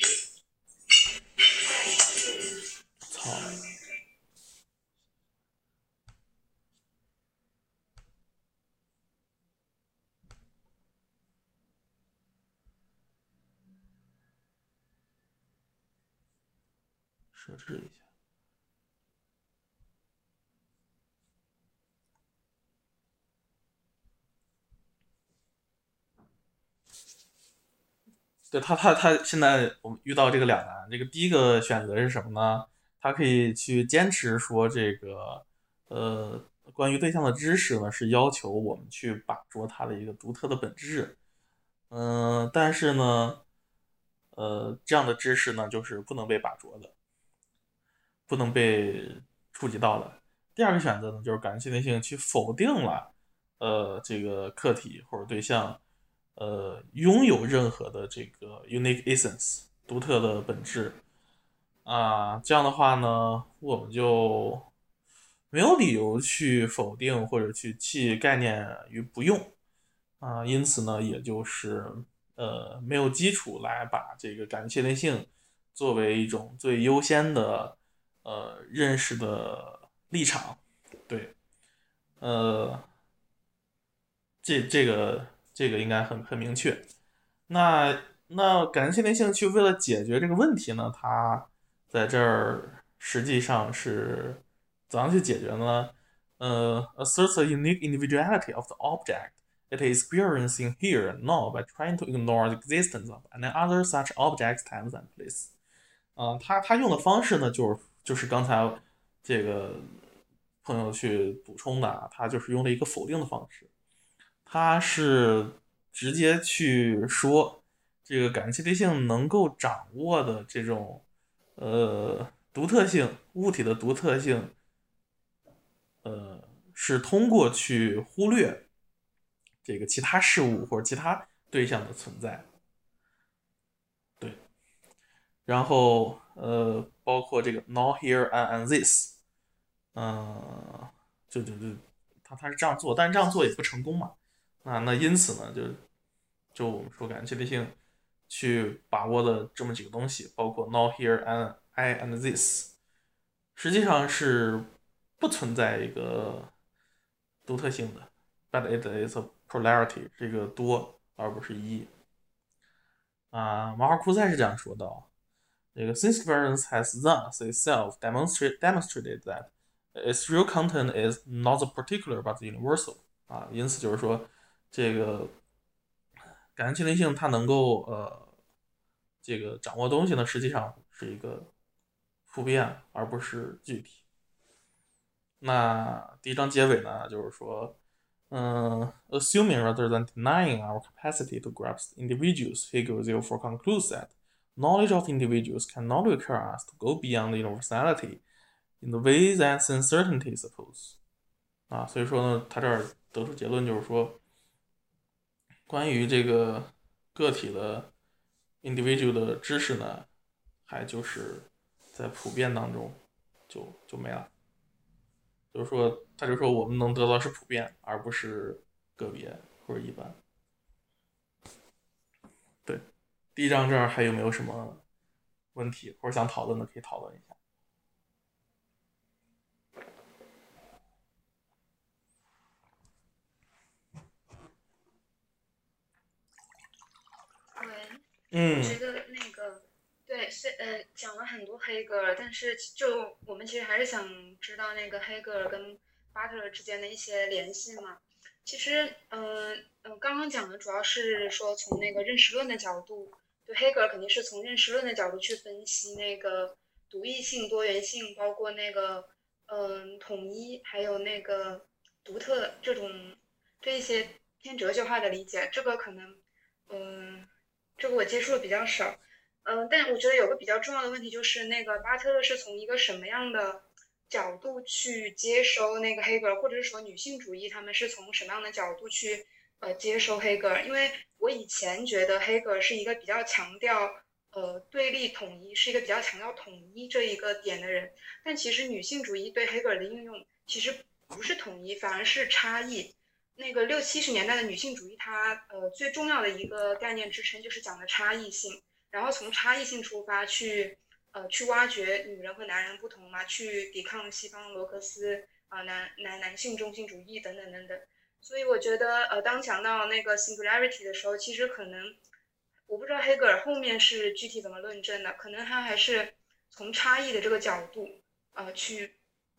操置一下。对他，他他现在我们遇到这个两难，这个第一个选择是什么呢？他可以去坚持说这个，呃，关于对象的知识呢，是要求我们去把握它的一个独特的本质。嗯，但是呢，呃，这样的知识呢，就是不能被把握的。不能被触及到的。第二个选择呢，就是感性确定性去否定了，呃，这个客体或者对象，呃，拥有任何的这个 unique essence 独特的本质啊。这样的话呢，我们就没有理由去否定或者去弃概念于不用啊。因此呢，也就是呃，没有基础来把这个感性确定性作为一种最优先的。呃，认识的立场，对，呃，这这个这个应该很很明确。那那感性性去为了解决这个问题呢，它在这儿实际上是怎样去解决呢？呃，asserts a unique individuality of the object it is experiencing here and now by trying to ignore the existence of any other such objects, times and place。啊，他他用的方式呢，就是就是刚才这个朋友去补充的，他就是用了一个否定的方式，他是直接去说这个感确定性能够掌握的这种呃独特性物体的独特性，呃是通过去忽略这个其他事物或者其他对象的存在，对，然后呃包括这个 now here and and this，嗯，就就就他他是这样做，但是这样做也不成功嘛，啊那因此呢就就我们说感确定性去把握的这么几个东西，包括 now here and I and this，实际上是不存在一个独特性的，but it is a plurality，是一个多而不是一。啊，马尔库塞是这样说的啊，这个 since experience has thus itself demonstrate demonstrated that its real content is not the particular but the universal 啊，因此就是说这个感觉确定性它能够呃这个掌握东西呢，实际上是一个普遍而不是具体。那第一章结尾呢，就是说，嗯，assuming rather than denying our capacity to grasp individuals, Hegel therefore concludes that knowledge of individuals cannot require us to go beyond universality in the way that uncertainty suppose。啊，所以说呢，他这儿得出结论就是说，关于这个个体的 individual 的知识呢，还就是在普遍当中就就没了。就是说，他就说我们能得到是普遍，而不是个别或者一般。对，第一章这儿还有没有什么问题或者想讨论的，可以讨论一下。喂，我觉得那个对，虽呃讲了很多黑格尔，但是就我们其实还是想知道那个黑格尔跟巴特勒之间的一些联系嘛。其实，呃呃，刚刚讲的主要是说从那个认识论的角度，对黑格尔肯定是从认识论的角度去分析那个独异性、多元性，包括那个嗯、统一，还有那个独特这种这一些偏哲学化的理解，这个可能嗯。这个我接触的比较少，嗯，但我觉得有个比较重要的问题就是那个巴特勒是从一个什么样的角度去接收那个黑格尔，或者是说女性主义他们是从什么样的角度去呃接收黑格尔？因为我以前觉得黑格尔是一个比较强调呃对立统一，是一个比较强调统一这一个点的人，但其实女性主义对黑格尔的应用其实不是统一，反而是差异。那个六七十年代的女性主义它，呃最重要的一个概念支撑就是讲的差异性，然后从差异性出发去呃去挖掘女人和男人不同嘛，去抵抗西方罗克斯啊、男男男性中心主义等等等等。所以我觉得呃当讲到那个 singularity 的时候，其实可能我不知道黑格尔后面是具体怎么论证的，可能他还是从差异的这个角度呃去。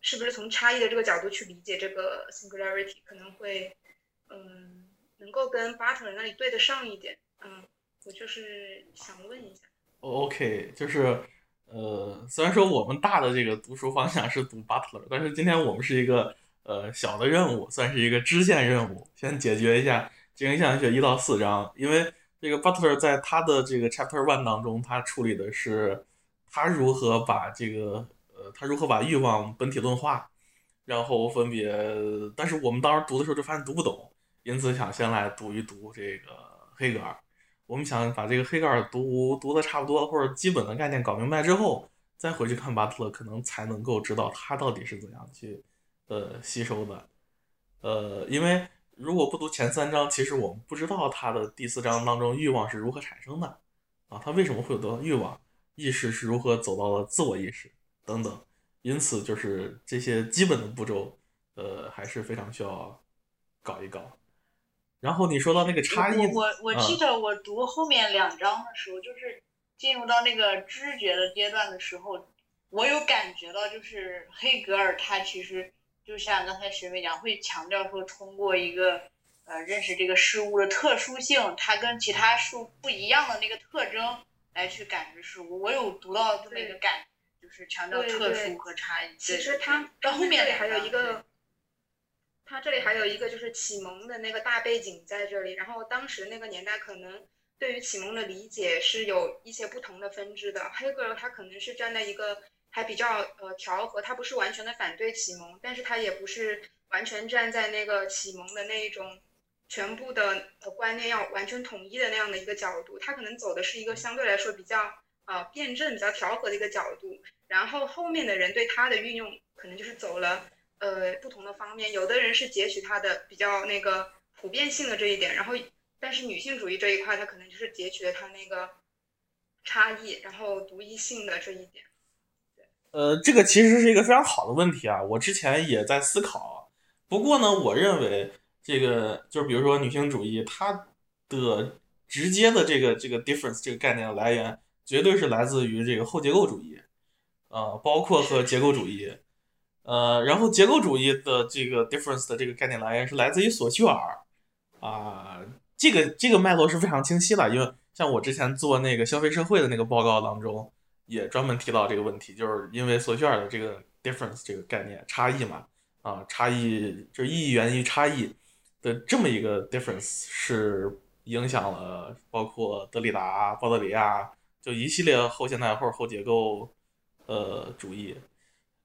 是不是从差异的这个角度去理解这个 singularity 可能会，嗯，能够跟巴特勒那里对得上一点？嗯，我就是想问一下。OK，就是呃，虽然说我们大的这个读书方向是读 Butler，但是今天我们是一个呃小的任务，算是一个支线任务，先解决一下精神象学一到四章，因为这个 Butler 在他的这个 Chapter One 当中，他处理的是他如何把这个呃他如何把欲望本体论化，然后分别，但是我们当时读的时候就发现读不懂，因此想先来读一读这个黑格尔。我们想把这个黑格尔读读的差不多，或者基本的概念搞明白之后，再回去看巴特勒，可能才能够知道他到底是怎样去呃吸收的。呃，因为如果不读前三章，其实我们不知道他的第四章当中欲望是如何产生的啊，他为什么会有得到欲望，意识是如何走到了自我意识等等。因此，就是这些基本的步骤，呃，还是非常需要搞一搞。然后你说到那个差异，我我我记啊得我读后面两章的时候，就是进入到那个知觉的阶段的时候，我有感觉到，就是黑格尔他其实就像刚才学妹讲，会强调说通过一个呃认识这个事物的特殊性，它跟其他事物不一样的那个特征来去感知事物。我有读到这么一个感，就是强调特殊和差异。其实他到后面还有一个。他这里还有一个就是启蒙的那个大背景在这里，然后当时那个年代可能对于启蒙的理解是有一些不同的分支的。黑格尔他可能是站在一个还比较呃调和，他不是完全的反对启蒙，但是他也不是完全站在那个启蒙的那一种全部的呃观念要完全统一的那样的一个角度，他可能走的是一个相对来说比较呃辩证、比较调和的一个角度。然后后面的人对他的运用可能就是走了。呃，不同的方面，有的人是截取它的比较那个普遍性的这一点，然后，但是女性主义这一块，它可能就是截取了它那个差异，然后独一性的这一点。呃，这个其实是一个非常好的问题啊，我之前也在思考。不过呢，我认为这个就是比如说女性主义，它的直接的这个这个 difference 这个概念的来源，绝对是来自于这个后结构主义，啊，包括和结构主义。呃，然后结构主义的这个 difference 的这个概念来源是来自于索绪尔，啊，这个这个脉络是非常清晰的，因为像我之前做那个消费社会的那个报告当中，也专门提到这个问题，就是因为索绪尔的这个 difference 这个概念差异嘛，啊，差异就意义源于差异的这么一个 difference 是影响了包括德里达、鲍德里亚就一系列后现代或者后结构呃主义，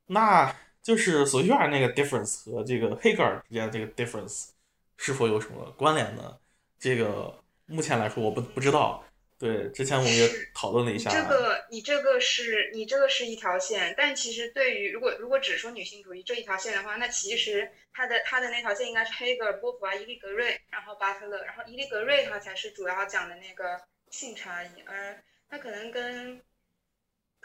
那。就是索绪尔那个 difference 和这个黑格尔之间的这个 difference 是否有什么关联呢？这个目前来说我不不知道。对，之前我们也讨论了一下。这个你这个是你这个是一条线，但其实对于如果如果只说女性主义这一条线的话，那其实它的它的那条线应该是黑格尔、波普啊、伊利格瑞，然后巴特勒，然后伊利格瑞他才是主要讲的那个性差异，而他可能跟。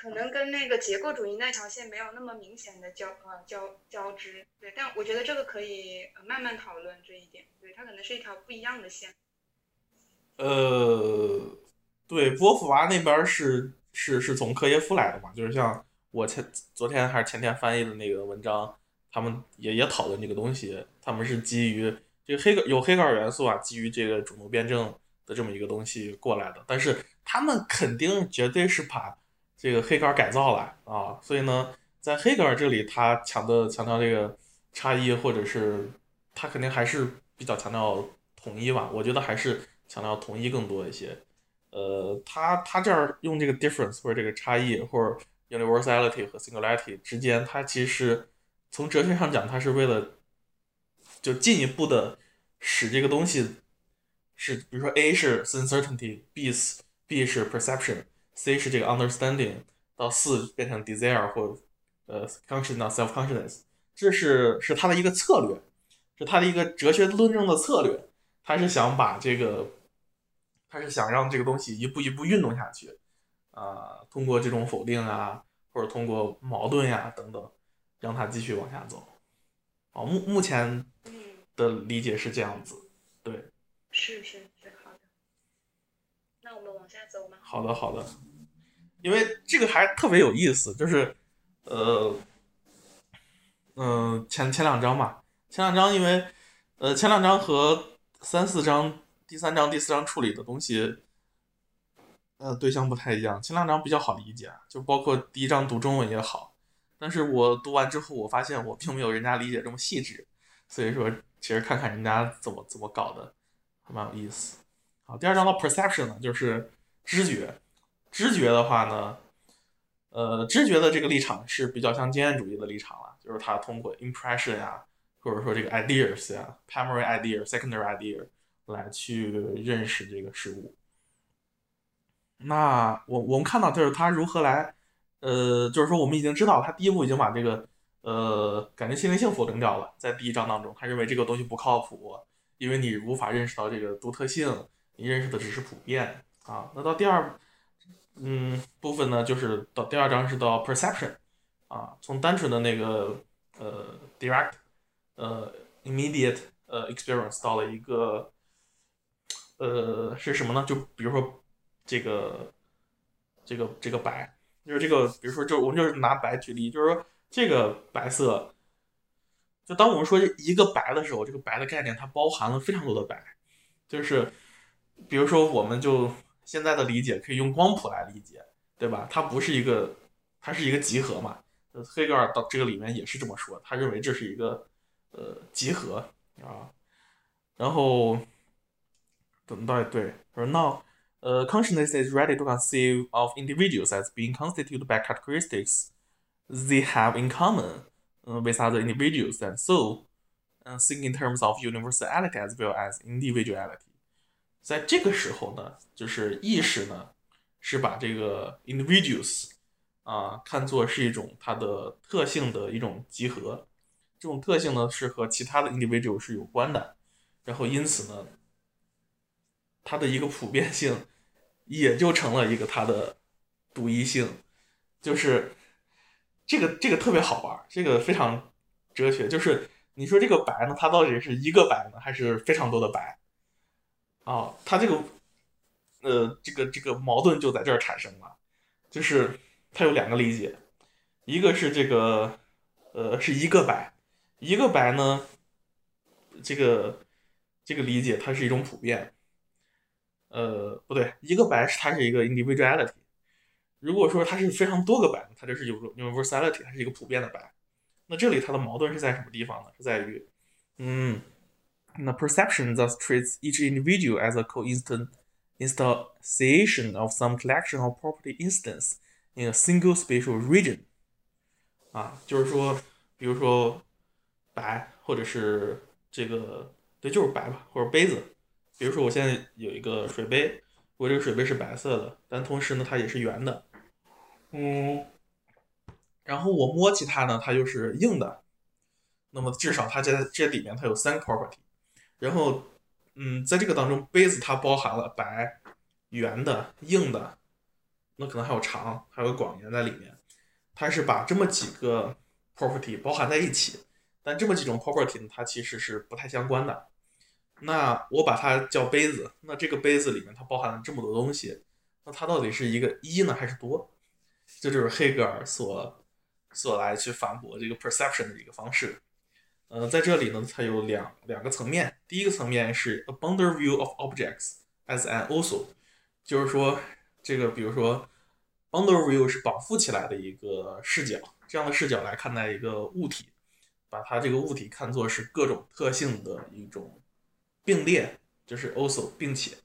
可能跟那个结构主义那条线没有那么明显的交呃交交织，对，但我觉得这个可以慢慢讨论这一点，对，它可能是一条不一样的线。呃，对，波伏娃那边是是是从科耶夫来的嘛，就是像我前昨天还是前天翻译的那个文章，他们也也讨论这个东西，他们是基于这个黑格有黑格尔元素啊，基于这个主奴辩证的这么一个东西过来的，但是他们肯定绝对是把。这个黑格尔改造了啊，所以呢，在黑格尔这里，他强的强调这个差异，或者是他肯定还是比较强调统一吧。我觉得还是强调统一更多一些。呃，他他这儿用这个 difference 或者这个差异，或者 universality 和 singularity 之间，它其实从哲学上讲，它是为了就进一步的使这个东西是，比如说 A 是 uncertainty，B 是 B 是 perception。C 是这个 understanding，到四变成 desire 或呃 conscious 到 self consciousness，这是是他的一个策略，是他的一个哲学论证的策略。他是想把这个，他是想让这个东西一步一步运动下去，啊，通过这种否定啊，或者通过矛盾呀等等，让他继续往下走。哦，目目前的理解是这样子，对。是是。好的，好的。因为这个还特别有意思，就是，呃，嗯，前前两章嘛，前两章因为，呃，前两章和三四章、第三章、第四章处理的东西，呃，对象不太一样。前两章比较好理解，就包括第一章读中文也好，但是我读完之后，我发现我并没有人家理解这么细致，所以说，其实看看人家怎么怎么搞的，还蛮有意思。好，第二章的 perception 呢，就是知觉。知觉的话呢，呃，知觉的这个立场是比较像经验主义的立场了，就是他通过 impression 呀，或者说这个 ideas 呀，primary idea、secondary idea 来去认识这个事物。那我我们看到就是他如何来，呃，就是说我们已经知道他第一步已经把这个呃感觉心灵性否定掉了，在第一章当中，他认为这个东西不靠谱，因为你无法认识到这个独特性。你认识的只是普遍啊，那到第二，嗯部分呢，就是到第二章是到 perception，啊，从单纯的那个呃 direct，呃 immediate 呃 experience 到了一个，呃是什么呢？就比如说这个这个这个白就是这个，比如说，就我们就是拿白举例，就是说这个白色，就当我们说一个白的时候，这个白的概念它包含了非常多的白，就是比如说我们就现在的理解可以用光谱来理解，对吧？它不是一个，它是一个集合嘛。呃，黑格尔到这个里面也是这么说，他认为这是一个呃集合啊，然后等待对，说 now。呃 consciousness is ready to conceive of individuals as being constituted by characteristics they have in common uh, with other individuals, and so uh, think in terms of universality as well as individuality。在这个时候呢，就是意识呢是把这个 individuals 啊看作是一种它的特性的一种集合，这种特性呢是和其他的 individual 是有关的，然后因此呢，它的一个普遍性。也就成了一个它的独一性，就是这个这个特别好玩，这个非常哲学。就是你说这个白呢，它到底是一个白呢，还是非常多的白？啊，它这个呃，这个这个矛盾就在这儿产生了。就是它有两个理解，一个是这个呃是一个白，一个白呢，这个这个理解它是一种普遍。呃，不对，一个白是它是一个 individuality。如果说它是非常多个白，它就是有 universality，它是一个普遍的白。那这里它的矛盾是在什么地方呢？是在于，嗯，那 perception thus treats each individual as a coincident instantiation of some collection of property instance in a single spatial region。啊，就是说，比如说白，或者是这个，对，就是白吧，或者杯子。比如说，我现在有一个水杯，我这个水杯是白色的，但同时呢，它也是圆的，嗯，然后我摸起它呢，它又是硬的，那么至少它在这里面它有三个 property，然后，嗯，在这个当中，杯子它包含了白、圆的、硬的，那可能还有长，还有广圆在里面，它是把这么几个 property 包含在一起，但这么几种 property 呢，它其实是不太相关的。那我把它叫杯子，那这个杯子里面它包含了这么多东西，那它到底是一个一呢还是多？这就是黑格尔所所来去反驳这个 perception 的一个方式。呃，在这里呢，它有两两个层面，第一个层面是 a boundary view of objects as an also，就是说这个比如说 boundary view 是绑缚起来的一个视角，这样的视角来看待一个物体，把它这个物体看作是各种特性的一种。并列就是 also，并且，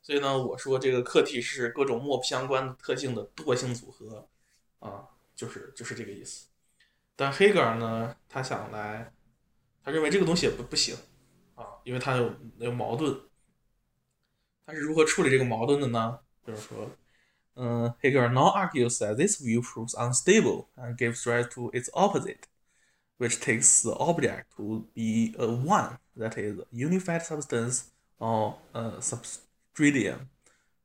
所以呢，我说这个课题是各种莫不相关的特性的惰性组合，啊，就是就是这个意思。但黑格尔呢，他想来，他认为这个东西也不不行，啊，因为他有有矛盾。他是如何处理这个矛盾的呢？就是说，嗯，黑格尔 now argues that this view proves unstable and gives rise to its opposite。which takes the object to be a one, that is, unified substance or a substratum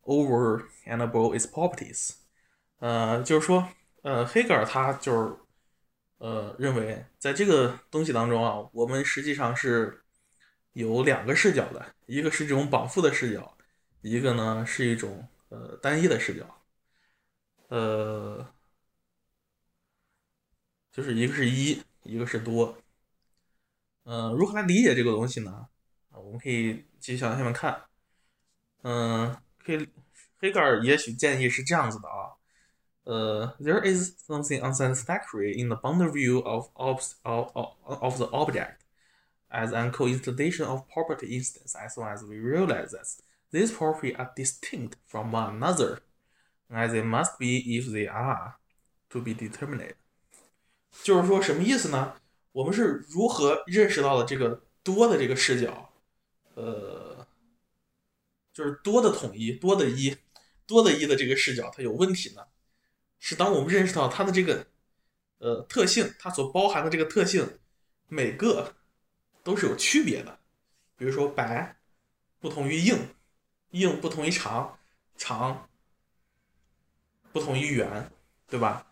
over and above its properties。呃，就是说，呃，黑格尔他就是 呃认为，在这个东西当中啊，我们实际上是有两个视角的，一个是这种绑缚的视角，一个呢是一种呃单一的视角，呃，就是一个是一。一个是多，嗯，如何来理解这个东西呢？我们可以继续向下面看，嗯，可以，黑格尔也许建议是这样子的啊，呃，there is something unsatisfactory in the boundary view of of of of the object as an coincidence of property instance as long as we realize that these properties are distinct from one another, as they must be if they are to be determined. 就是说什么意思呢？我们是如何认识到了这个多的这个视角？呃，就是多的统一，多的一，多的一的这个视角它有问题呢？ 是当我们认识到它的这个呃特性，它所包含的这个特性，每个都是有区别的。比如说白不同于硬，硬不同于长，长不同于圆，对吧？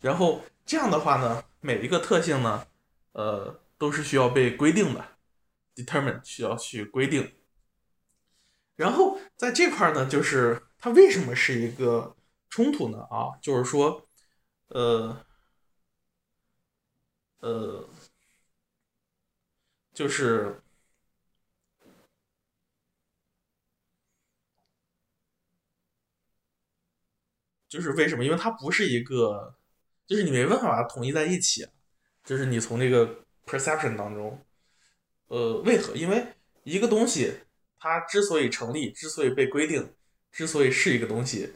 然后。这样的话呢，每一个特性呢，呃，都是需要被规定的，determine 需要去规定。然后在这块呢，就是它为什么是一个冲突呢？啊，就是说，呃，呃，就是就是为什么？因为它不是一个，就是你没办法把它统一在一起，就是你从这个 perception 当中，呃，为何？因为一个东西它之所以成立，之所以被规定，之所以是一个东西，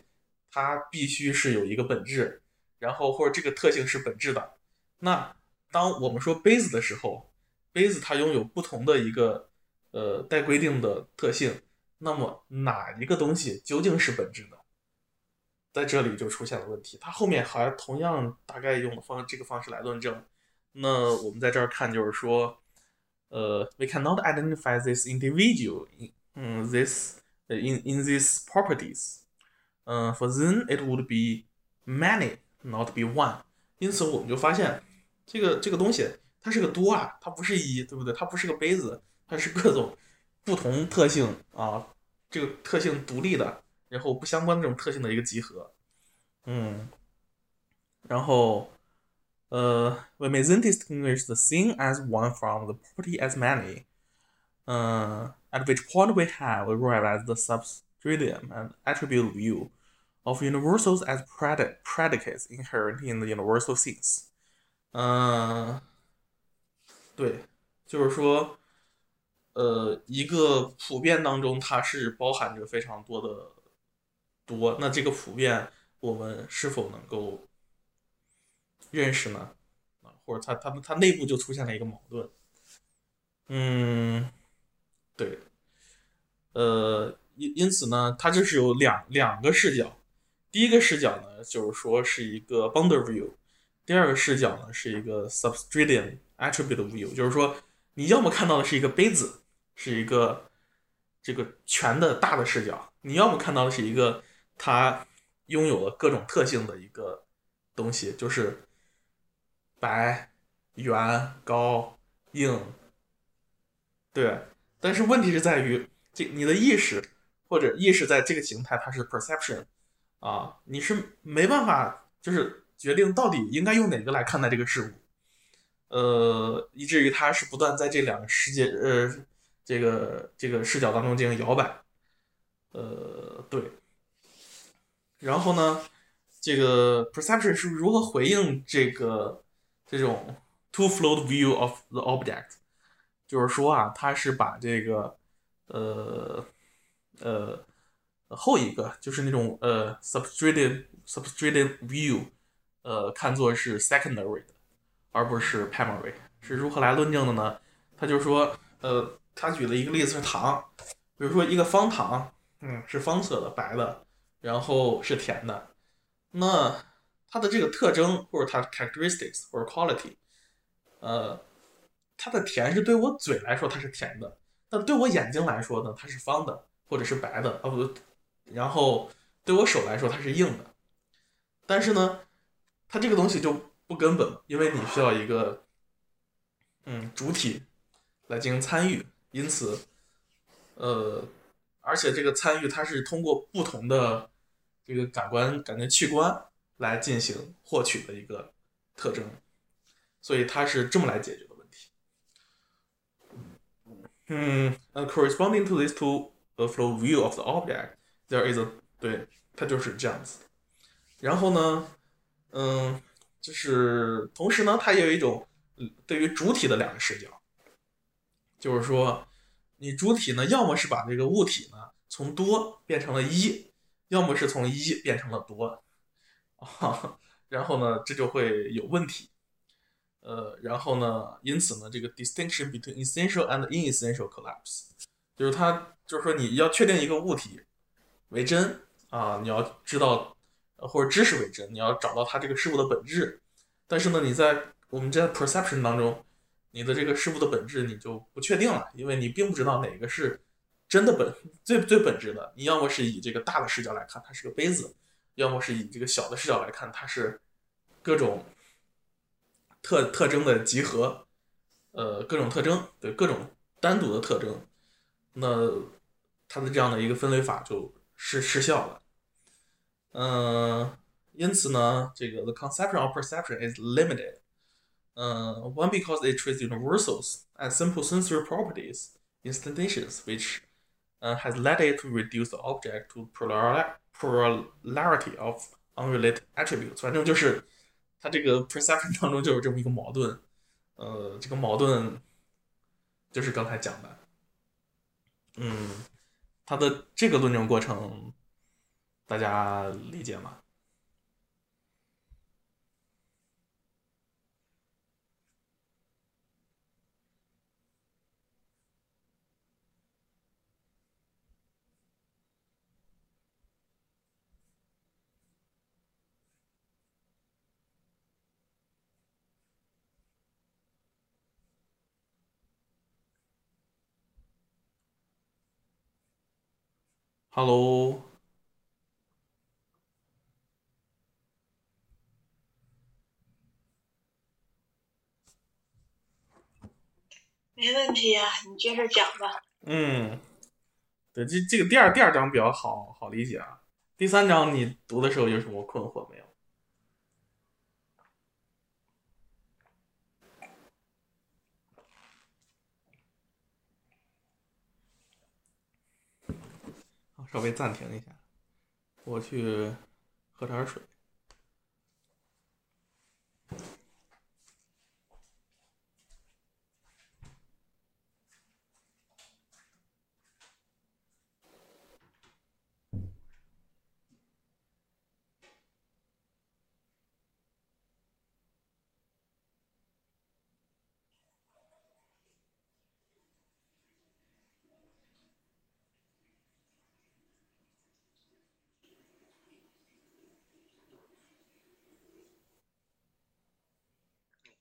它必须是有一个本质，然后或者这个特性是本质的。那当我们说杯子的时候，杯子它拥有不同的一个呃带规定的特性，那么哪一个东西究竟是本质的？在这里就出现了问题。它后面还同样大概用的方这个方式来论证。那我们在这儿看就是说，呃，we cannot identify this individual in 嗯 this in in these properties，嗯，for then it would be many not be one。因此我们就发现这个这个东西它是个多啊，它不是一，对不对？它不是个杯子，它是各种不同特性啊，这个特性独立的，然后不相关的这种特性的一个集合。嗯，然后呃，we may then distinguish the thing as one from the property as many. 嗯，at which point we have arrived at the substratum and attribute view of universals as predi- predicates inherent in the universal things. 嗯，对，就是说，呃，一个普遍当中它是包含着非常多的多，那这个普遍我们是否能够认识呢？啊，或者它它它内部就出现了一个矛盾。嗯，对，呃，因因此呢，它就是有两两个视角。第一个视角呢，就是说是一个 boundary view；第二个视角呢，是一个 substratum attribute view，就是说你要么看到的是一个杯子，是一个这个全的大的视角；你要么看到的是一个它拥有了各种特性的一个东西，就是白、圆、高、硬。对，但是问题是在于，这你的意识或者意识在这个形态它是 perception 啊，你是没办法就是决定到底应该用哪个来看待这个事物，呃，以至于它是不断在这两个世界呃这个这个视角当中进行摇摆，呃，对。然后呢，这个 perception 是如何回应这个这种 two-fold view of the object？就是说啊，它是把这个呃呃后一个就是那种呃 substrated substrated view 呃看作是 secondary 的，而不是 primary。是如何来论证的呢？他就说呃，他举了一个例子是糖，比如说一个方糖，嗯，是方色的白的。然后是甜的，那它的这个特征或者它的 characteristics 或者 quality，呃，它的甜是对我嘴来说它是甜的，但对我眼睛来说呢，它是方的或者是白的啊不，然后对我手来说它是硬的，但是呢，它这个东西就不根本，因为你需要一个嗯主体来进行参与，因此，呃。而且这个参与它是通过不同的这个感官感觉器官来进行获取的一个特征，所以它是这么来解决的问题。嗯 corresponding to these two flow view of the object, there is a 对，它就是这样子。然后呢，嗯，就是同时呢，它也有一种对于主体的两个视角，就是说。你主体呢，要么是把这个物体呢从多变成了一，要么是从一变成了多，啊，(laughs) 然后呢，这就会有问题，呃，然后呢，因此呢，这个 distinction between essential and inessential collapse，就是它就是说你要确定一个物体为真啊，你要知道或者知识为真，你要找到它这个事物的本质，但是呢，你在我们在 perception 当中。你的这个事物的本质你就不确定了，因为你并不知道哪个是真的本最最本质的。你要么是以这个大的视角来看，它是个杯子；要么是以这个小的视角来看，它是各种特特征的集合，呃，各种特征对各种单独的特征，那它的这样的一个分类法就失失效了。 嗯，因此呢，这个 the conception of perception is limited. 嗯，one because it treats universals as simple sensory properties, instantaneous, which uh, has led it to reduce the object to plural plurality of unrelated attributes。反正就是它这个 perception 当中就有这么一个矛盾。呃，这个矛盾就是刚才讲的。嗯， 他的这个论证过程，大家理解吗？？Hello，没问题啊、你接着讲吧。嗯，对，这这个第二第二章比较好好理解啊。第三章你读的时候有什么困惑没有？好稍微暂停一下，我去喝点水。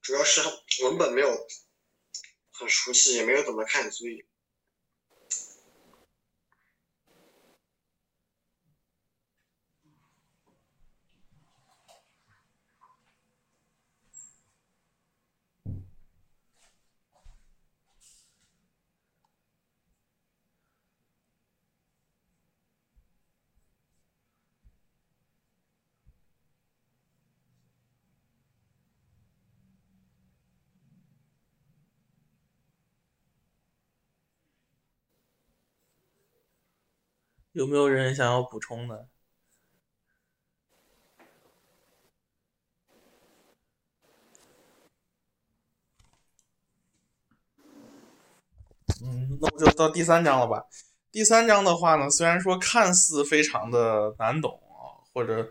主要是文本没有很熟悉，也没有怎么看，所以有没有人想要补充的？嗯，那我就到第三章了吧。第三章的话呢，虽然说看似非常的难懂啊，或者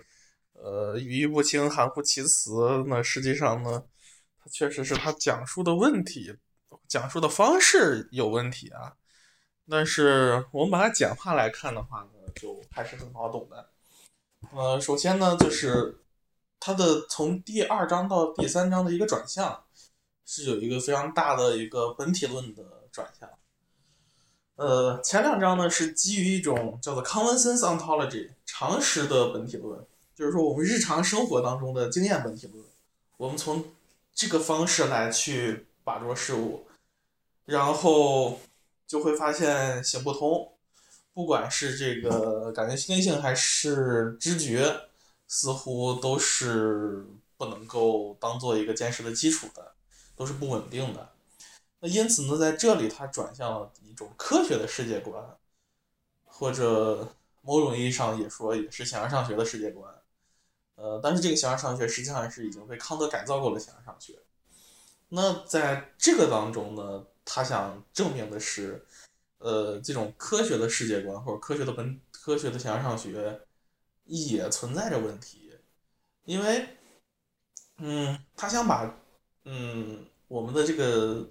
呃语义不清、含糊其辞，那实际上呢，它确实是它讲述的问题，讲述的方式有问题啊。但是我们把它简化来看的话呢，就还是很好懂的。呃，首先呢，就是它的从第二章到第三章的一个转向，是有一个非常大的一个本体论的转向。呃，前两章呢是基于一种叫做 common sense ontology 常识的本体论，就是说我们日常生活当中的经验本体论，我们从这个方式来去把握事物，然后。就会发现行不通，不管是这个感觉心灵性还是知觉，似乎都是不能够当做一个坚实的基础的，都是不稳定的。那因此呢，在这里它转向了一种科学的世界观，或者某种意义上也说也是形而上学的世界观。呃，但是这个形而上学实际上是已经被康德改造过的形而上学。那在这个当中呢？他想证明的是，呃，这种科学的世界观或者科学的本科学的形而上学也存在着问题，因为，嗯，他想把，嗯，我们的这个，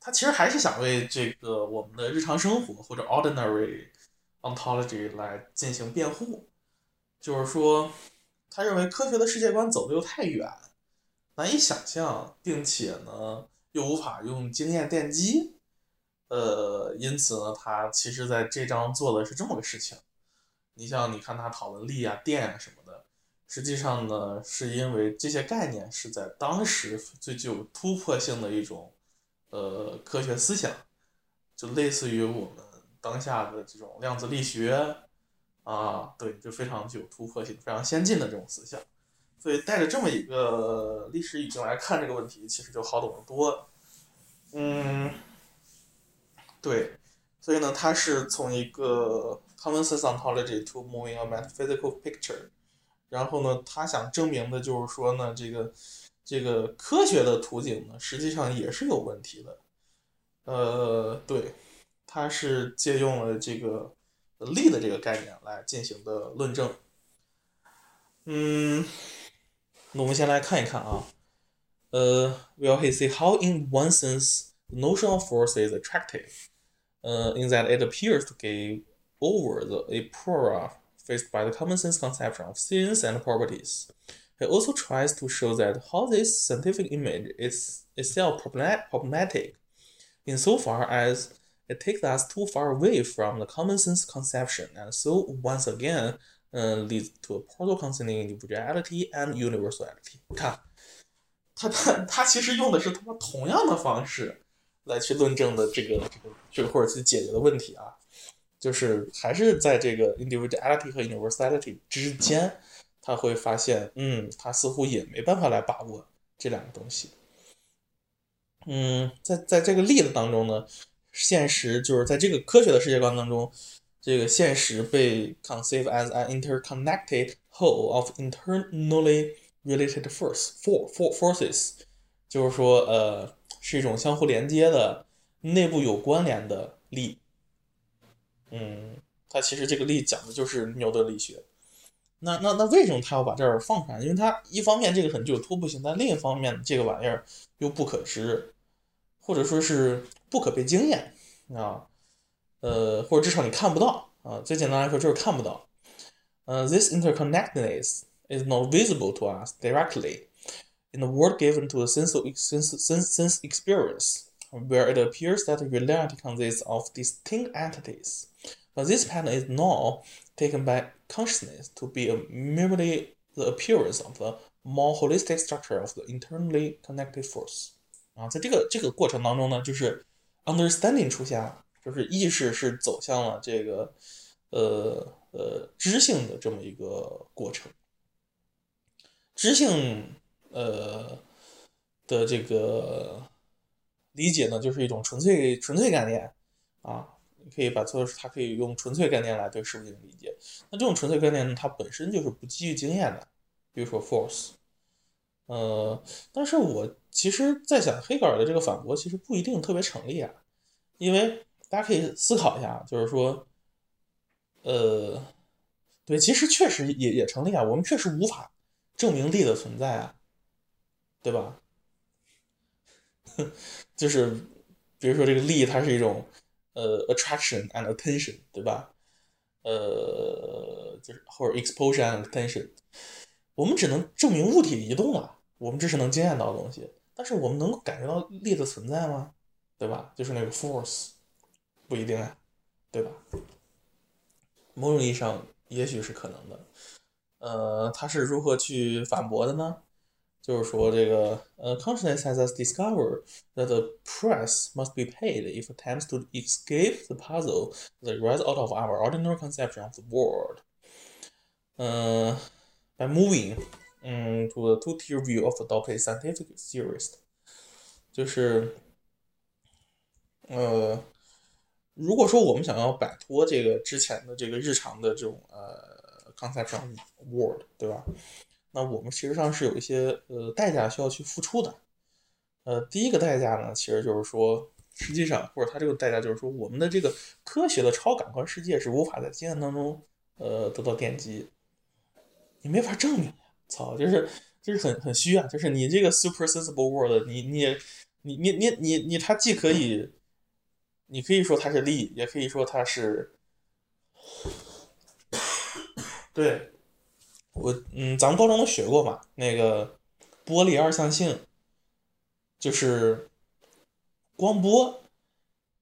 他其实还是想为这个我们的日常生活或者 ordinary ontology 来进行辩护，就是说，他认为科学的世界观走的又太远，难以想象，并且呢。又无法用经验奠基，呃，因此呢，他其实在这章做的是这么个事情。你像，你看他讨论力啊、电啊什么的，实际上呢，是因为这些概念是在当时最具有突破性的一种呃科学思想，就类似于我们当下的这种量子力学啊，对，就非常具有突破性、非常先进的这种思想。所以带着这么一个历史语境来看这个问题，其实就好懂得多。嗯，对，所以呢，他是从一个 common sense ontology to moving a metaphysical picture，然后呢，他想证明的就是说呢，这个这个科学的图景呢，实际上也是有问题的。呃，对，他是借用了这个力的这个概念来进行的论证。嗯，那我们先来看一看啊。uh, well, he say how in one sense the notion of force is attractive, uh, in that it appears to give over the aporia faced by the common sense conception of science and properties. He also tries to show that how this scientific image is itself problematic, insofar as it takes us too far away from the common sense conception, and so once again 嗯 leads to a portal concerning individuality and universality. 看。他他他其实用的是他妈同样的方式来去论证的这个这个这个或者去解决的问题啊，就是还是在这个 individuality 和 universality 之间，他会发现，嗯，他似乎也没办法来把握这两个东西。嗯，在在这个例子当中呢，现实就是在这个科学的世界观当中，这个现实被 conceive as an interconnected whole of internally related force for for forces，就是说呃是一种相互连接的、内部有关联的力。嗯，它其实这个力讲的就是牛顿力学。那那那为什么他要把这儿放出来？因为它一方面这个很具有突破性，但另一方面这个玩意儿又不可知，或者说是不可被经验啊，呃，或者至少你看不到啊。最简单来说就是看不到。呃，this interconnectedness。is not visible to us directly in the world given to a sense, of, sense, sense, sense experience, where it appears that reality consists of distinct entities. But this pattern is now taken by consciousness to be a merely the appearance of the more holistic structure of the internally connected force. 啊，在这个这个过程当中呢，就是 understanding 出现了， 就是意识是走向了这个呃呃知性的这么一个过程。知性，呃的这个理解呢，就是一种纯粹纯粹概念啊，你可以把它，它可以用纯粹概念来对事物进行理解。那这种纯粹概念呢，它本身就是不基于经验的，比如说 force，呃，但是我其实在想，黑格尔的这个反驳其实不一定特别成立啊，因为大家可以思考一下，就是说，呃，对，其实确实也也成立啊，我们确实无法。证明力的存在啊，对吧？(laughs) 就是比如说这个力，它是一种呃 attraction and attention，对吧？呃，就是或者 exposure and attention，我们只能证明物体移动啊，我们这是能经验到的东西，但是我们能够感觉到力的存在吗？对吧？就是那个 force，不一定啊，对吧？某种意义上，也许是可能的。呃，他是如何去反驳的呢？就是说，这个呃，consciousness has discovered that the price must be paid if attempts to escape the puzzle that arises out of our ordinary conception of the world. 嗯，by moving 嗯 to the two-tier view of adopted scientific theorist，就是呃， 如果说我们想要摆脱这个之前的这个日常的这种呃。concept word，对吧？那我们其实上是有一些呃代价需要去付出的。呃，第一个代价呢，其实就是说，实际上或者它这个代价就是说，我们的这个科学的超感官世界是无法在经验当中呃得到奠基，你没法证明。操，就是就是很很虚啊，就是你这个 super sensible world，你你你你你你你它既可以，你可以说它是力，也可以说它是。(laughs) 对，我嗯，咱们高中都学过嘛，那个波粒二象性，就是光波，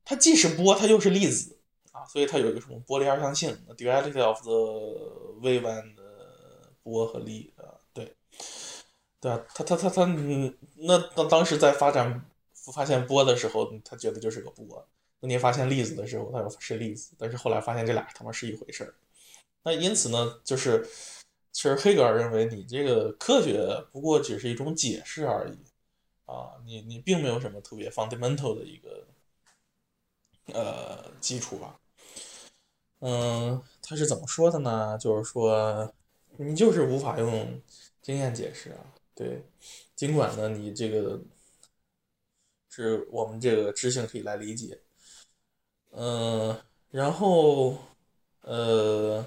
它既是波，它又是粒子啊，所以它有一个什么波粒二象性，duality of the wave and 波和粒啊，对，对啊，他他他他，嗯，那当当时在发展发现波的时候，他觉得就是个波，那你发现粒子的时候，它又是粒子，但是后来发现这俩他妈是一回事儿。那因此呢，就是其实黑格尔认为你这个科学不过只是一种解释而已啊，你你并没有什么特别 fundamental 的一个呃基础吧。嗯，他是怎么说的呢？就是说你就是无法用经验解释啊，对，尽管呢你这个是我们这个知性可以来理解，嗯，然后呃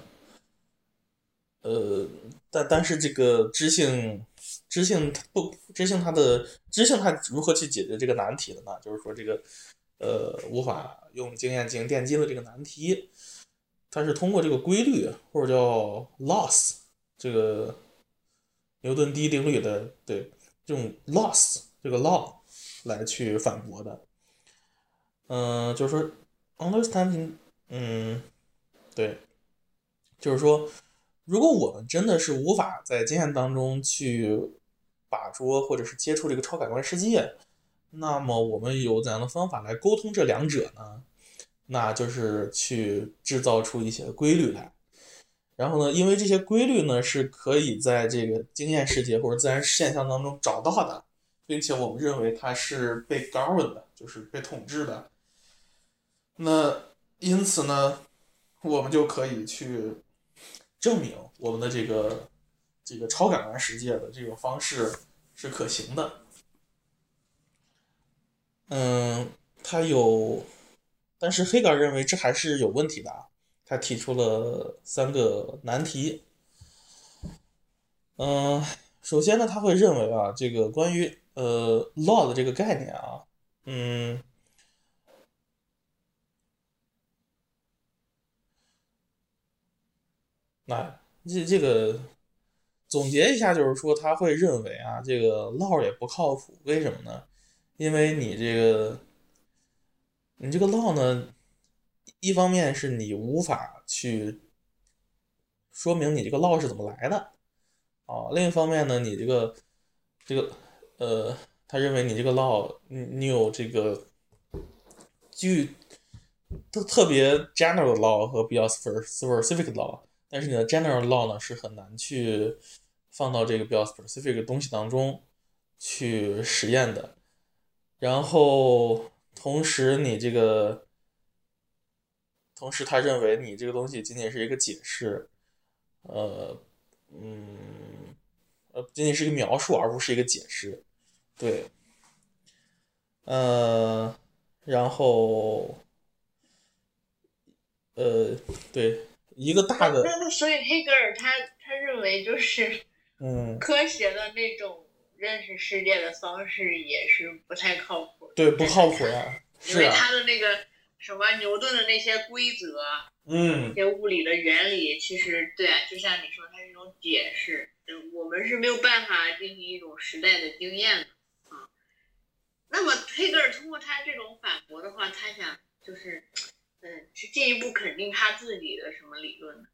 呃，但但是这个知性知性不知性它的知性它如何去解决这个难题的呢？就是说这个呃无法用经验进行奠基的这个难题。它是通过这个规律或者叫 loss 这个牛顿第一定律的对这种 loss 这个 law 来去反驳的。嗯，就是说 understanding，嗯，对，就是说，如果我们真的是无法在经验当中去把捉或者是接触这个超感官世界，那么我们有怎样的方法来沟通这两者呢？那就是去制造出一些规律来，然后呢，因为这些规律呢是可以在这个经验世界或者自然现象当中找到的，并且我们认为它是被 govern 的，就是被统治的。那因此呢，我们就可以去证明我们的这个这个超感官世界的这种方式是可行的。嗯，他有。但是黑格尔认为这还是有问题的，他提出了三个难题。嗯，首先呢，他会认为啊，这个关于呃 law 的这个概念啊，嗯，那这这个总结一下就是说，他会认为啊，这个 law 也不靠谱，为什么呢？因为你这个。你这个 law 呢，一方面是你无法去说明你这个 law 是怎么来的啊，另一方面呢，你这个这个呃，他认为你这个 law，你你有这个具特特别 general law 和比较 specific law，但是你的 general law 呢是很难去放到这个比较 specific 的东西当中去实验的，然后。同时，你这个，同时他认为你这个东西仅仅是一个解释，呃，嗯，呃，仅仅是一个描述，而不是一个解释，对，呃，然后，呃，对，一个大的，那那所以黑格尔他他认为就是，嗯，(laughs) 科学的那种。认识世界的方式也是不太靠谱，对，不靠谱呀，(laughs) 因为他的那个什么牛顿的那些规则，嗯，一些物理的原理，其实对，就像你说，它是一种解释，我们是没有办法进行一种时代的经验的啊。那么黑格尔通过他这种反驳的话，他想就是，嗯，去进一步肯定他自己的什么理论呢？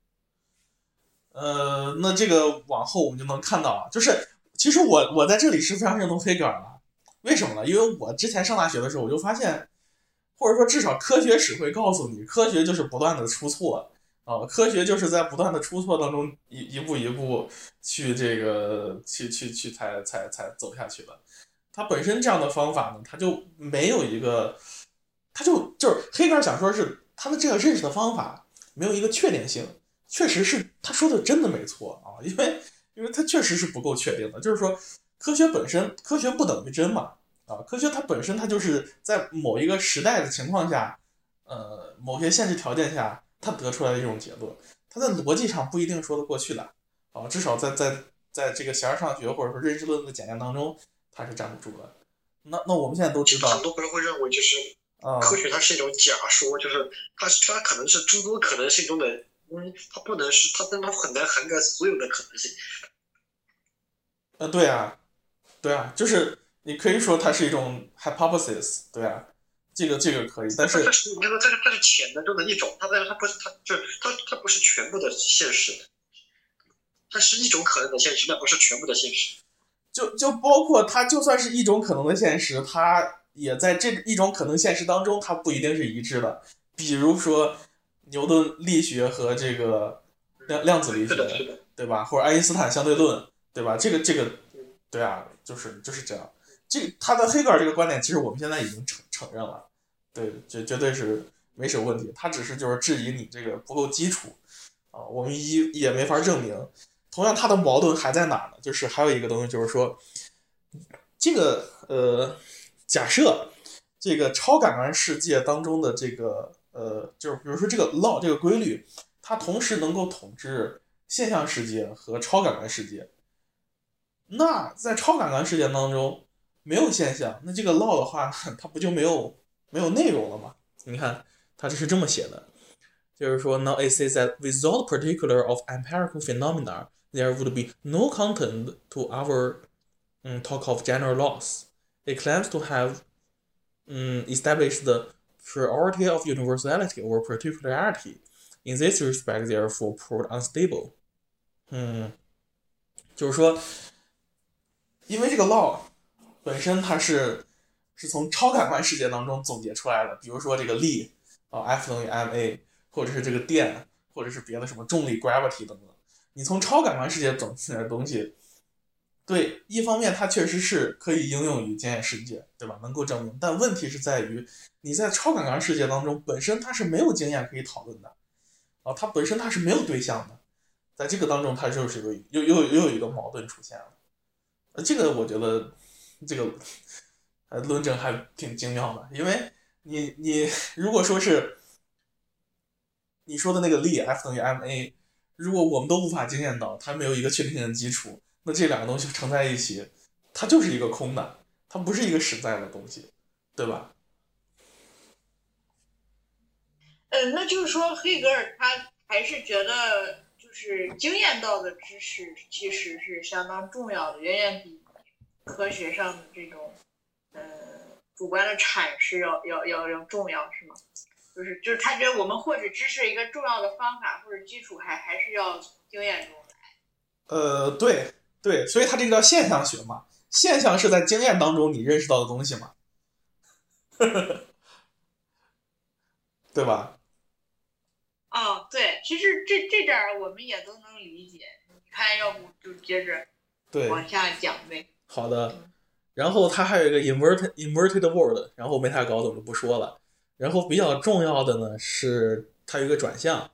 呃，那这个往后我们就能看到啊，就是。其实我我在这里是非常认同黑格尔的，为什么呢？因为我之前上大学的时候，我就发现，或者说至少科学史会告诉你，科学就是不断的出错啊，科学就是在不断的出错当中一一步一步去这个去去去才才才走下去的。它本身这样的方法呢，它就没有一个，他就就是黑格尔想说是他的这个认识的方法没有一个确定性，确实是他说的真的没错啊，因为。因为他确实是不够确定的，就是说，科学本身，科学不等于真嘛，啊，科学它本身它就是在某一个时代的情况下，呃，某些限制条件下，它得出来的一种结论，它在逻辑上不一定说得过去的，啊，至少在在在这个形而上学或者说认识论的检验当中，它是站不住的。那那我们现在都知道，很多人会认为就是科学它是一种假说，就是它它可能是诸多可能性中的。嗯，它不能是它，但它很难涵盖所有的可能性。呃，对啊，对啊，就是你可以说它是一种 hypothesis，对啊，这个这个可以，但是它是你说它是它是潜能中的一种，它但是它不是它就是它它不是全部的现实，它是一种可能的现实，那不是全部的现实。就就包括它就算是一种可能的现实，它也在这一种可能现实当中，它不一定是一致的，比如说。牛顿力学和这个量量子力学，对吧？或者爱因斯坦相对论，对吧？这个这个，对啊，就是就是这样。这他的黑格尔这个观点，其实我们现在已经承承认了，对，绝绝对是没什么问题。他只是就是质疑你这个不够基础啊，我们一也没法证明。同样，他的矛盾还在哪呢？就是还有一个东西，就是说，这个呃，假设这个超感官世界当中的这个呃，就是比如说这个 law 这个规律，它同时能够统治现象世界和超感官世界。那在超感官世界当中，没有现象，那这个 law 的话，它不就没有没有内容了吗？你看，它这是这么写的，就是说，now it says that without particular of empirical phenomena, there would be no content to our 嗯 talk of general laws. It claims to have um, established the priority of universality or particularity. In this respect, therefore, proved unstable. 嗯，就是说，因为这个 law 本身它是是从超感官世界当中总结出来的，比如说这个力啊，F 等于 ma，或者是这个电，或者是别的什么重力 gravity 等等。你从超感官世界总出来的东西，对，一方面它确实是可以应用于经验世界，对吧？能够证明。但问题是在于你在超感官世界当中本身它是没有经验可以讨论的，啊，它本身它是没有对象的，在这个当中它就是个又又又有一个矛盾出现了。呃，这个我觉得。这个呃论证还挺精妙的，因为你你如果说是你说的那个力 F 等于 ma，如果我们都无法经验到，它没有一个确定性的基础，那这两个东西乘在一起，它就是一个空的，它不是一个实在的东西，对吧？嗯，那就是说黑格尔他还是觉得就是经验到的知识其实是相当重要的，远远比。科学上的这种，呃，主观的阐释要要要要重要是吗？就是就是他觉得我们获取知识一个重要的方法或者基础还还是要经验中来。呃，对对，所以它这个叫现象学嘛，现象是在经验当中你认识到的东西嘛，(laughs) 对吧？哦，对，其实这这点儿我们也都能理解。你看，要不就接着对往下讲呗。好的，然后它还有一个 inverted inverted world，然后没太搞懂就不说了。然后比较重要的呢是它有一个转向，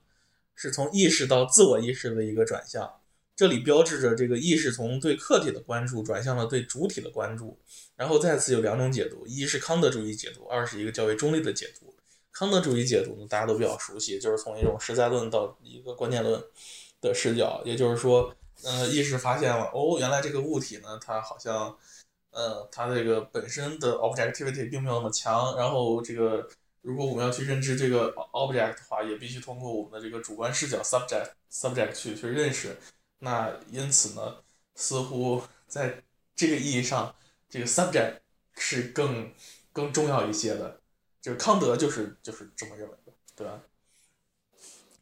是从意识到自我意识的一个转向。这里标志着这个意识从对客体的关注转向了对主体的关注。然后再次有两种解读，一是康德主义解读，二是一个较为中立的解读。康德主义解读呢，大家都比较熟悉，就是从一种实在论到一个观念论的视角，也就是说。呃，意识发现了哦，原来这个物体呢，它好像，呃，它这个本身的 objectivity 并没有那么强。然后这个，如果我们要去认知这个 object 的话，也必须通过我们的这个主观视角 subject subject 去去认识。那因此呢，似乎在这个意义上，这个 subject 是更更重要一些的。就康德就是就是这么认为的，对吧？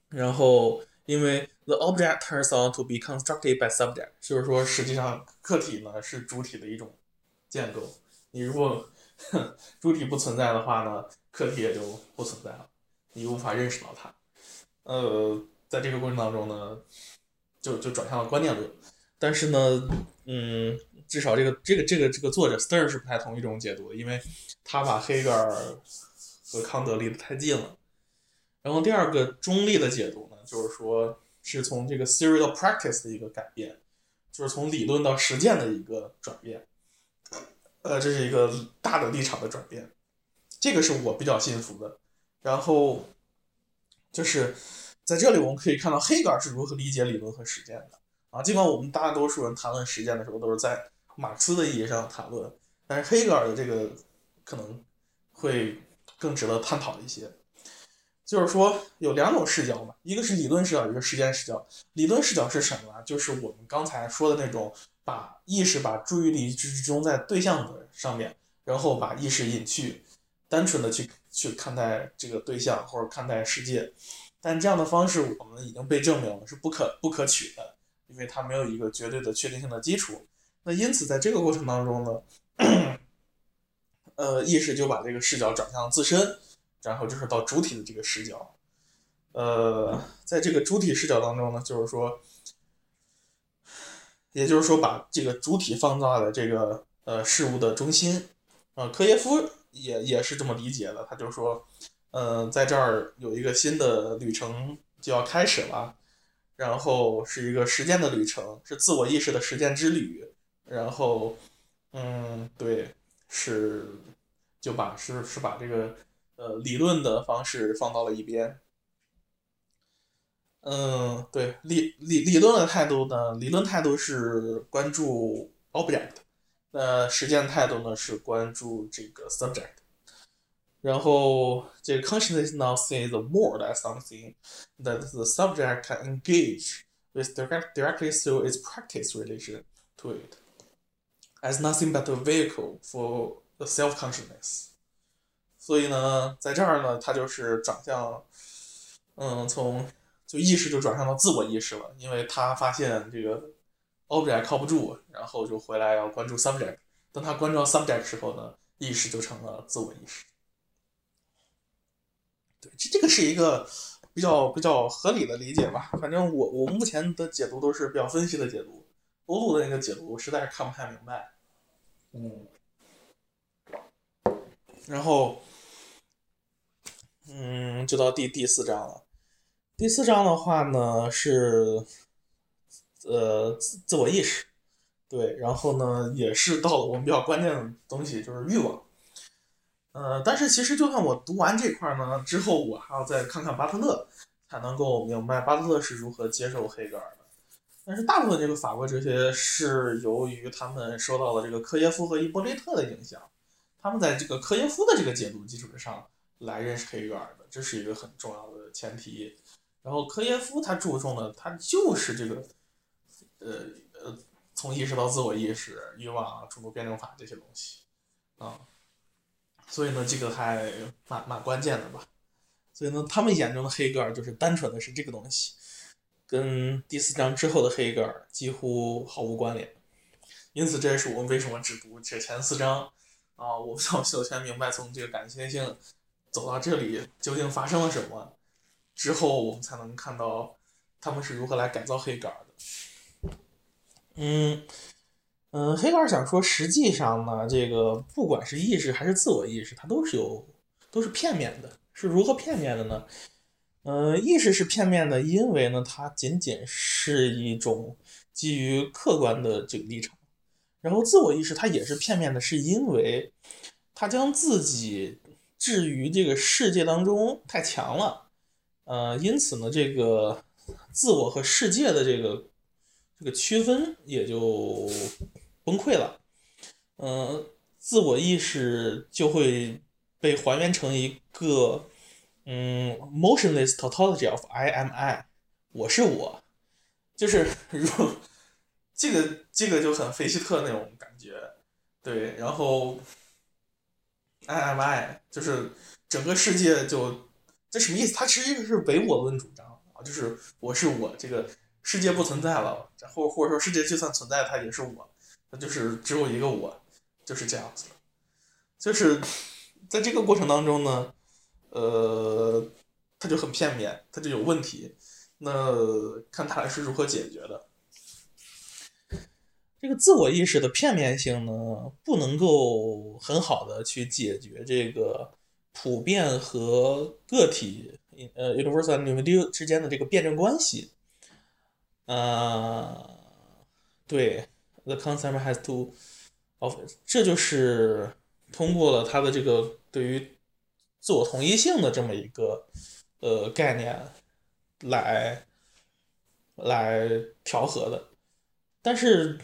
然后。因为 the object turns out to be constructed by subject，就是说实际上客体呢是主体的一种建构。你如果 (laughs) 主体不存在的话呢，客体也就不存在了，你无法认识到它。呃，在这个过程当中呢，就就转向了观念论。但是呢，嗯，至少这个这个这个这个作者 Stern 是不太同意这种解读，因为他把黑格尔和康德离得太近了。然后第二个中立的解读呢，就是说是从这个 theory of practice 的一个改变，就是从理论到实践的一个转变，呃，这是一个大的立场的转变，这个是我比较信服的。然后就是在这里我们可以看到黑格尔是如何理解理论和实践的啊。尽管我们大多数人谈论实践的时候都是在马克思的意义上谈论，但是黑格尔的这个可能会更值得探讨一些。就是说有两种视角嘛，一个是理论视角，一个实践视角。理论视角是什么呢？就是我们刚才说的那种，把意识、把注意力集中在对象的上面，然后把意识隐去，单纯的去去看待这个对象或者看待世界。但这样的方式，我们已经被证明了是不可不可取的，因为它没有一个绝对的确定性的基础。那因此，在这个过程当中呢，(coughs) 呃，意识就把这个视角转向自身。然后就是到主体的这个视角，呃，在这个主体视角当中呢，就是说，也就是说把这个主体放在了这个呃事物的中心。呃，科耶夫也也是这么理解的，他就说，嗯，在这儿有一个新的旅程就要开始了，然后是一个时间的旅程，是自我意识的时间之旅。然后，嗯，对，是就把是是把这个呃理论的方式放到了一边。嗯，对，理理理论的态度呢，理论态度是关注 object。那实践态度呢是关注这个 subject，然后这个 consciousness now sees the world as something that the subject can engage with direct, directly through its practice relation to it, as nothing but a vehicle for the self-consciousness。所以呢，在这儿呢，它就是转向，嗯，从就意识就转向到自我意识了，因为他发现这个。object 靠不住，然后就回来要关注 subject。当他关注到 subject 时候呢，意识就成了自我意识。 对，这这个是一个比较比较合理的理解吧。反正我我目前的解读都是比较分析的解读，欧陆的那个解读实在是看不太明白。嗯。然后，嗯，就到第第四章了。第四章的话呢是。呃，自自我意识，对，然后呢，也是到了我们比较关键的东西，就是欲望。呃，但是其实就算我读完这块呢，之后我还要再看看巴特勒，才能够明白巴特勒是如何接受黑格尔的。但是大部分这个法国哲学是由于他们受到了这个科耶夫和伊波利特的影响，他们在这个科耶夫的这个解读基础之上来认识黑格尔的，这是一个很重要的前提。然后科耶夫他注重的，他就是这个。呃呃，从意识到自我意识、欲望、冲突辩证法这些东西，啊，所以呢，这个还蛮蛮关键的吧。所以呢，他们眼中的黑格尔就是单纯的是这个东西，跟第四章之后的黑格尔几乎毫无关联。因此，这也是我们为什么只读这前四章啊。我们要首先明白从这个感情性走到这里究竟发生了什么，之后我们才能看到他们是如何来改造黑格尔的。嗯，嗯，黑格尔想说，实际上呢，这个不管是意识还是自我意识，它都是有，都是片面的。是如何片面的呢？嗯，意识是片面的，因为呢，它仅仅是一种基于客观的这个立场。然后，自我意识它也是片面的，是因为它将自己置于这个世界当中太强了。呃，因此呢，这个自我和世界的这个。这个区分也就崩溃了，嗯，自我意识就会被还原成一个嗯，motionless tautology of I am I，我是我，就是如这个这个就很费希特那种感觉，对，然后 I am I 就是整个世界就这什么意思？它其实是唯我论主张啊，就是我是我这个。世界不存在了，然后或者说世界就算存在，它也是我，那就是只有一个我，就是这样子的。就是在这个过程当中呢，呃，它就很片面，它就有问题。那看他是如何解决的。这个自我意识的片面性呢，不能够很好的去解决这个普遍和个体呃 universal and individual 之间的这个辩证关系。呃，对，the concept has to of，这就是通过了它的这个对于自我同一性的这么一个呃概念来来调和的。但是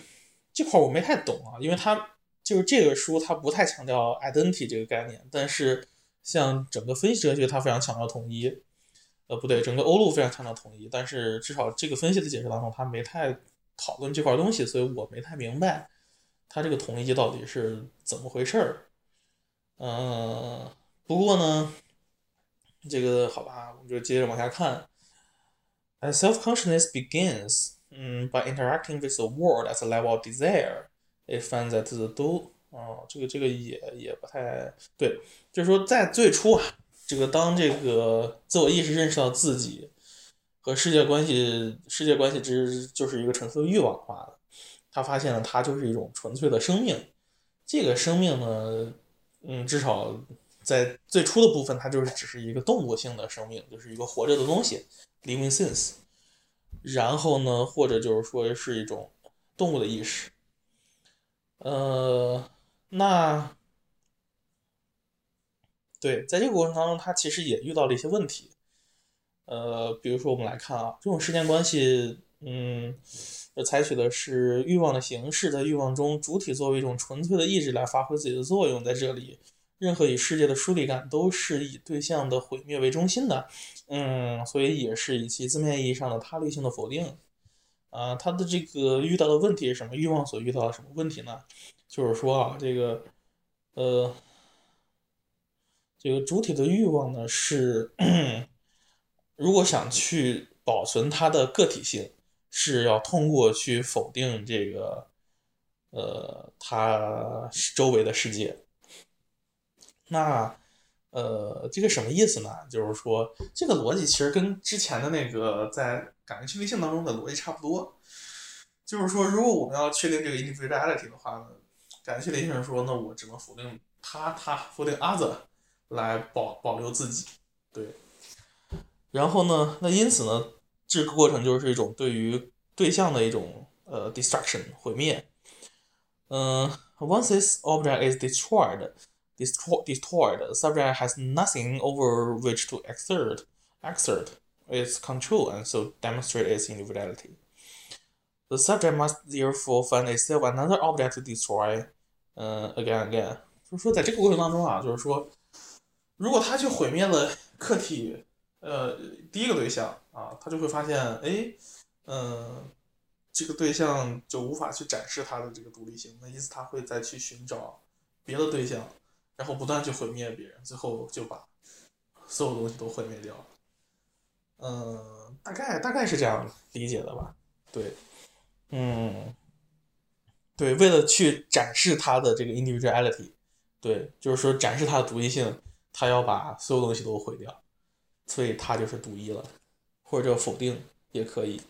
这块我没太懂啊，因为它就是这个书它不太强调 identity 这个概念，但是像整个分析哲学它非常强调统一。呃，不对，整个欧陆非常强调统一，但是至少这个分析的解释当中，他没太讨论这块东西，所以我没太明白他这个统一到底是怎么回事儿。嗯，不过呢，这个好吧，我们就接着往下看。As self-consciousness begins, 嗯，by interacting with the world as a level of desire, it finds that the do，哦，这个这个也也不太对，就是说在最初啊。这个当这个自我意识认识到自己和世界关系，世界关系之就是一个纯粹欲望化的，他发现了它就是一种纯粹的生命。这个生命呢，嗯，至少在最初的部分，它就是只是一个动物性的生命，就是一个活着的东西，living things。然后呢，或者就是说是一种动物的意识。呃，那。对，在这个过程当中，他其实也遇到了一些问题，呃，比如说我们来看啊，这种时间关系，嗯，采取的是欲望的形式，在欲望中，主体作为一种纯粹的意志来发挥自己的作用，在这里，任何与世界的疏离感都是以对象的毁灭为中心的，嗯，所以也是以其字面意义上的他律性的否定，啊，他的这个遇到的问题是什么？欲望所遇到的什么问题呢？就是说啊，这个，呃。这个主体的欲望呢，是如果想去保存它的个体性，是要通过去否定这个，呃，它周围的世界。那，呃，这个什么意思呢？就是说，这个逻辑其实跟之前的那个在感觉趣味性当中的逻辑差不多。就是说，如果我们要确定这个 individuality 的话呢，感觉确定性说，那我只能否定他，他否定 other。来保保留自己，对，然后呢，那因此呢，这个过程就是一种对于对象的一种呃 destruction 毁灭。嗯，once this object is destroyed, destroy destroyed, subject has nothing over which to exert exert its control and so demonstrate its individuality. The subject must therefore find itself another object to destroy. 嗯，again again，就是说在这个过程当中啊，就是说。如果他去毁灭了客体， 呃，第一个对象啊，他就会发现，哎，嗯，这个对象就无法去展示他的这个独立性，那意思他会再去寻找别的对象，然后不断去毁灭别人，最后就把所有东西都毁灭掉。嗯，大概大概是这样理解的吧？对，嗯，对，为了去展示他的这个 individuality，对，就是说展示他的独立性。他要把所有东西都毁掉，所以他就是独一了，或者否定也可以。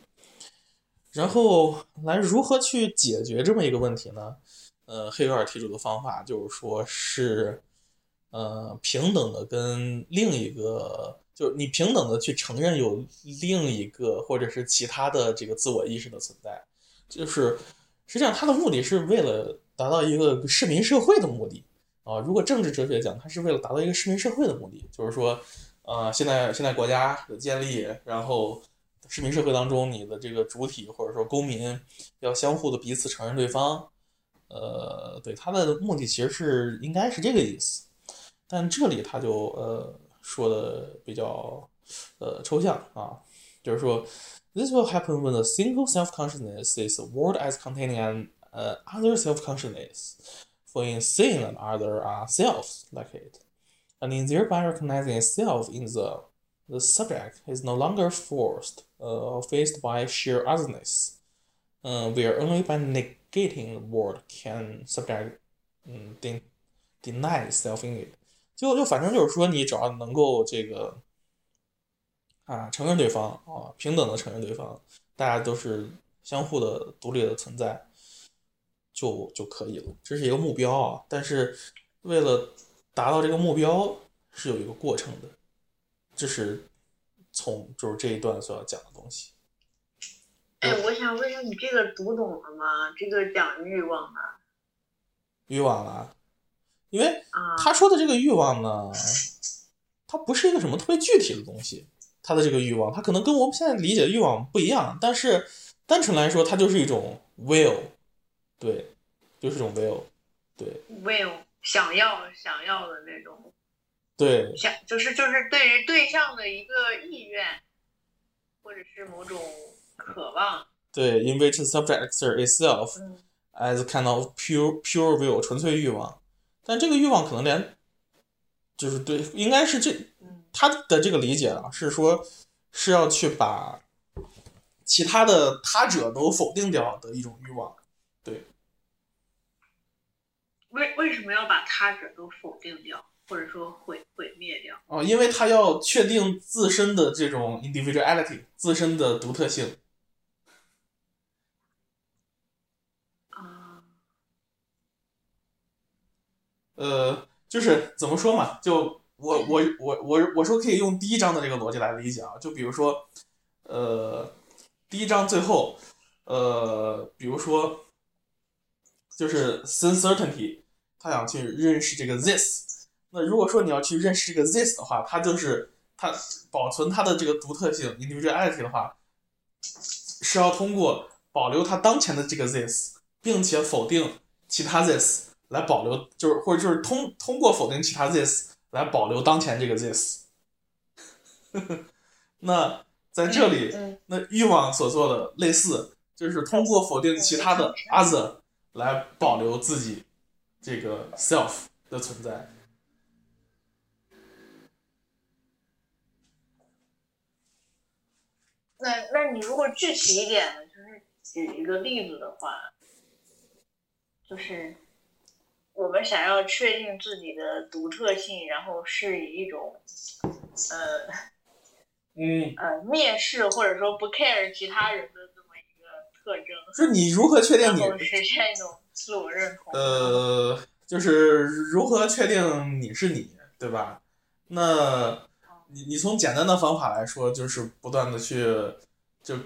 然后来如何去解决这么一个问题呢？呃，黑格尔提出的方法就是说是，呃，平等的跟另一个，就是你平等的去承认有另一个或者是其他的这个自我意识的存在，就是实际上他的目的是为了达到一个市民社会的目的。啊，如果政治哲学讲，它是为了达到一个市民社会的目的，就是说，呃，现在现在国家的建立，然后市民社会当中，你的这个主体或者说公民要相互的彼此承认对方，呃，对，他的目的其实是应该是这个意思，但这里他就呃说的比较呃抽象啊，就是说，this will happen when a single self-consciousness is word as containing an other self-consciousness. for in seeing another uh, selves like it, and in thereby recognizing itself in the the subject is no longer forced uh, faced by sheer otherness, uh, where only by negating the word can subject um, de deny itself in it。就就反正就是说，你只要能够这个啊承认对方啊平等的承认对方，大家都是相互的独立的存在。就就可以了，这是一个目标啊。但是为了 达到这个目标，是有一个过程的。这是从就是这一段所要讲的东西。哎，我想问一下，你这个读懂了吗？这个讲欲望的。欲望啊，因为他说的这个欲望呢，它不是一个什么特别具体的东西。他的这个欲望，它可能跟我们现在理解的欲望不一样。但是单纯来说，它就是一种 will。对，就是这种 will，对，will 想要想要的那种，对，想就是就是对于对象的一个意愿，或者是某种渴望。对，in which subject itself as kind of pure pure will 纯粹欲望，但这个欲望可能连，就是对，应该是这他的这个理解啊，是说是要去把其他的他者都否定掉的一种欲望。为为什么要把他者都否定掉？或者说毁毁灭掉。哦，因为他要确定自身的这种 individuality，自身的独特性。啊。呃，就是怎么说嘛？就我我我我我说可以用第一章的这个逻辑来理解啊。就比如说，呃，第一章最后，呃，比如说。就是 sincertainty，他想去认识这个 this。那如果说你要去认识这个 this 的话，它就是它保存它的这个独特性 individuality 的话，是要通过保留它当前的这个 this，并且否定其他 this 来保留，就是或者就是通通过否定其他 this 来保留当前这个 this。(laughs) 那在这里，那欲望所做的类似，就是通过否定其他的 other。来保留自己这个 self 的存在。那那你如果具体一点，就是举一个例子的话，就是我们想要确定自己的独特性，然后是以一种呃嗯呃蔑视或者说不 care 其他人的这么一个。特征是你如何确定你实现一种自我认同？呃，就是如何确定你是你，对吧？那，你你从简单的方法来说，就是不断的去，就，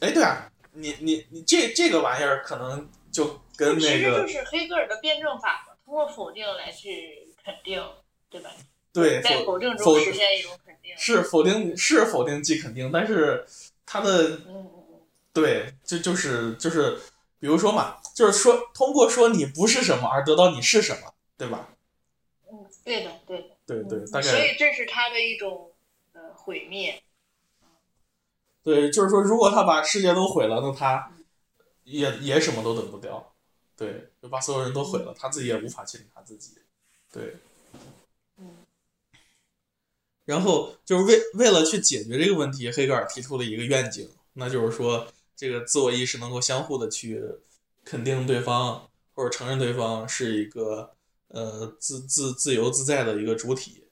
哎，对啊，你你你这这个玩意儿可能就跟那个，其实就是黑格尔的辩证法嘛，通过否定来去肯定，对吧？对，在否定中实现一种肯定。是否定是否定即肯定，但是它的。对，就就是就是，比如说嘛，就是说通过说你不是什么而得到你是什么，对吧？嗯，对的，对的。对对，大概。所以这是他的一种呃毁灭。对，就是说，如果他把世界都毁了，那他也也什么都得不掉。对，就把所有人都毁了，他自己也无法清理他自己。对。嗯。然后就是为为了去解决这个问题，黑格尔提出了一个愿景，那就是说。这个自我意识能够相互的去肯定对方或者承认对方是一个呃自自自由自在的一个主体，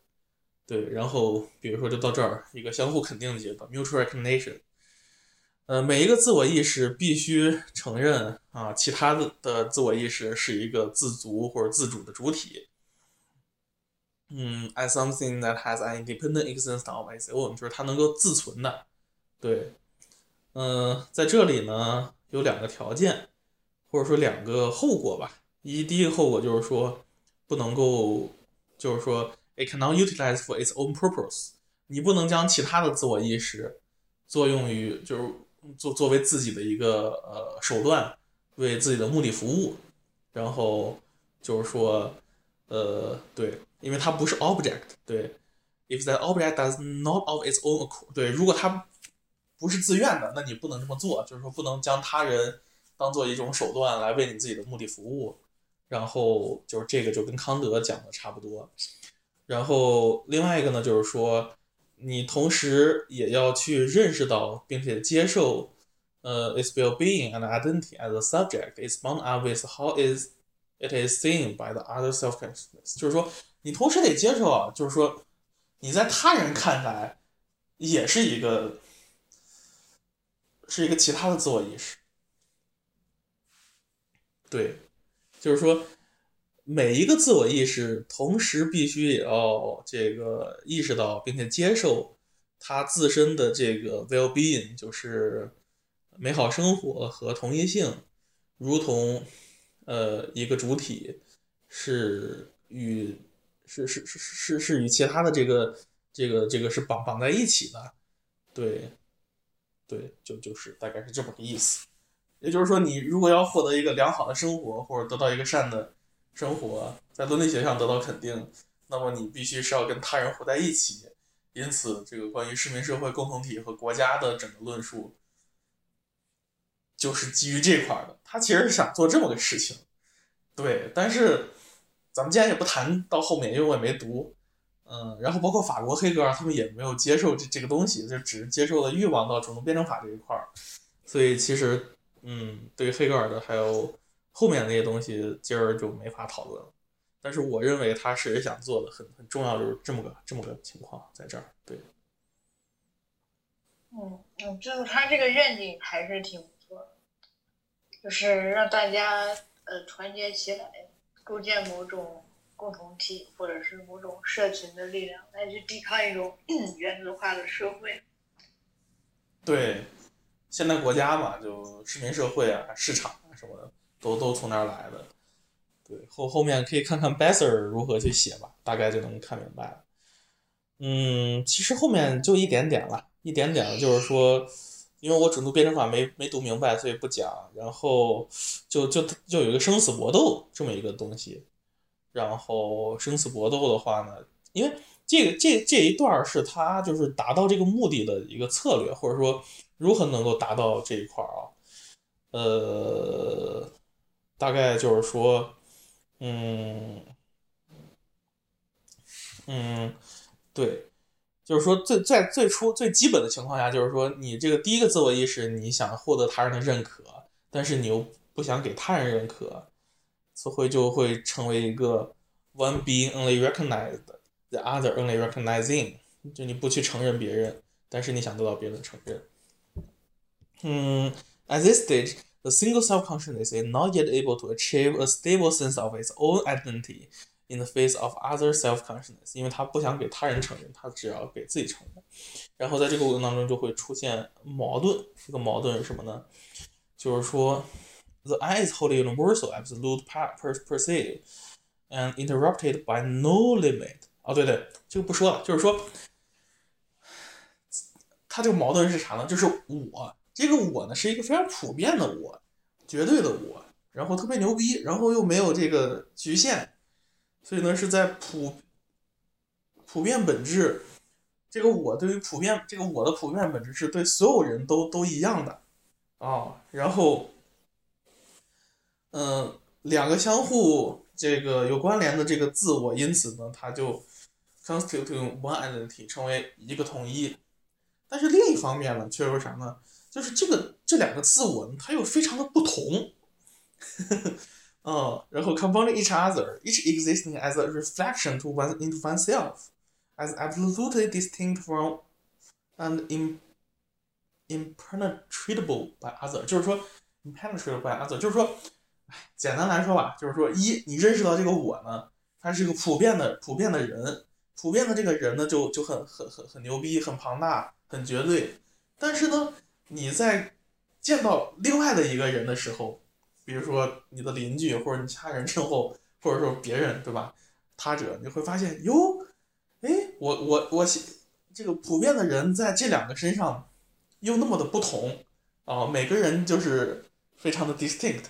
对，然后比如说就到这儿一个相互肯定的阶段，mutual recognition，呃，每一个自我意识必须承认啊，其他的的自我意识是一个自足或者自主的主体，嗯，as something that has an independent existence of its own，就是它能够自存的，对。嗯，在这里呢有两个条件，或者说两个后果吧。一，第一个后果就是说不能够，就是说 it cannot utilize for its own purpose。你不能将其他的自我意识作用于，就是作作为自己的一个呃手段，为自己的目的服务。然后就是说，呃，对，因为它不是 object。对，if that object does not of its own accord，对，如果它不是自愿的，那你不能这么做，就是说不能将他人当做一种手段来为你自己的目的服务。然后就是这个就跟康德讲的差不多。然后另外一个呢，就是说你同时也要去认识到并且接受，呃，its well-being and identity as a subject is bound up with how is it is seen by the other self-consciousness。就是说你同时得接受啊，就是说你在他人看来也是一个。是一个其他的自我意识，对，就是说，每一个自我意识同时必须也要这个意识到并且接受他自身的这个 well-being，就是美好生活和同一性，如同呃一个主体是与是是是是是与其他的这个这个这个是绑绑在一起的，对。对，就就是大概是这么个意思。也就是说，你如果要获得一个良好的生活，或者得到一个善的生活，在伦理学上得到肯定，那么你必须是要跟他人活在一起。因此，这个关于市民社会共同体和国家的整个论述，就是基于这块的。他其实是想做这么个事情。对，但是咱们今天也不谈到后面，因为我也没读。嗯，然后包括法国黑格尔，他们也没有接受这这个东西，就只是接受了欲望到主动辩证法这一块儿。所以其实，嗯，对于黑格尔的还有后面那些东西，今儿就没法讨论了。但是我认为他是想做的很很重要，就是这么个这么个情况在这儿。对，嗯嗯，就是他这个愿景还是挺不错的，就是让大家呃团结起来，构建某种共同体，或者是某种社群的力量，来去抵抗一种原子化的社会。对，现在国家嘛，就市民社会啊、市场啊什么的，都都从那儿来的。对，后后面可以看看 Besser 如何去写吧，大概就能看明白了。嗯，其实后面就一点点了，一点点就是说，因为我准度辩证法没没读明白，所以不讲。然后就就就有一个生死搏斗这么一个东西。然后生死搏斗的话呢，因为这个这这一段是他就是达到这个目的的一个策略，或者说如何能够达到这一块儿啊？呃，大概就是说。嗯，嗯，对，就是说最在最初最基本的情况下，就是说你这个第一个自我意识，你想获得他人的认可，但是你又不想给他人认可，词汇就会成为一个 one being only recognized，the other only recognizing，就你不去承认别人，但是你想得到别人的承认。嗯，at this stage。The single self-consciousness is not yet able to achieve a stable sense of its own identity in the face of other self-consciousness，因为他不想给他人承认，他只要给自己承认。然后在这个过程当中就会出现矛盾。这个矛盾是什么呢？就是说，the I is wholly universal, absolute per perceived and interrupted by no limit。哦，对对，这个不说了，就是说，他这个矛盾是啥呢？就是我。这个我呢是一个非常普遍的我，绝对的我，然后特别牛逼，然后又没有这个局限，所以呢是在普普遍本质，这个我对于普遍这个我的普遍本质是对所有人都都一样的啊，然后嗯两个相互这个有关联的这个自我，因此呢它就 constitute one identity 成为一个统一，但是另一方面呢却有啥呢？就是这个这两个自我呢，它又非常的不同，嗯，然后 combining each other, each existing as a reflection to one into oneself, as absolutely distinct from and im impenetrable by other，就是说 impenetrable by other，就是说，(laughs) 简单来说吧，就是说一，你认识到这个我呢，他是一个普遍的普遍的人，普遍的这个人呢，就就很很很很牛逼，很庞大，很绝对，但是呢。你在见到另外的一个人的时候，比如说你的邻居或者你家人之后，或者说别人，对吧？他者，你会发现哟，哎，我我我，这个普遍的人在这两个身上又那么的不同啊，每个人就是非常的 distinct，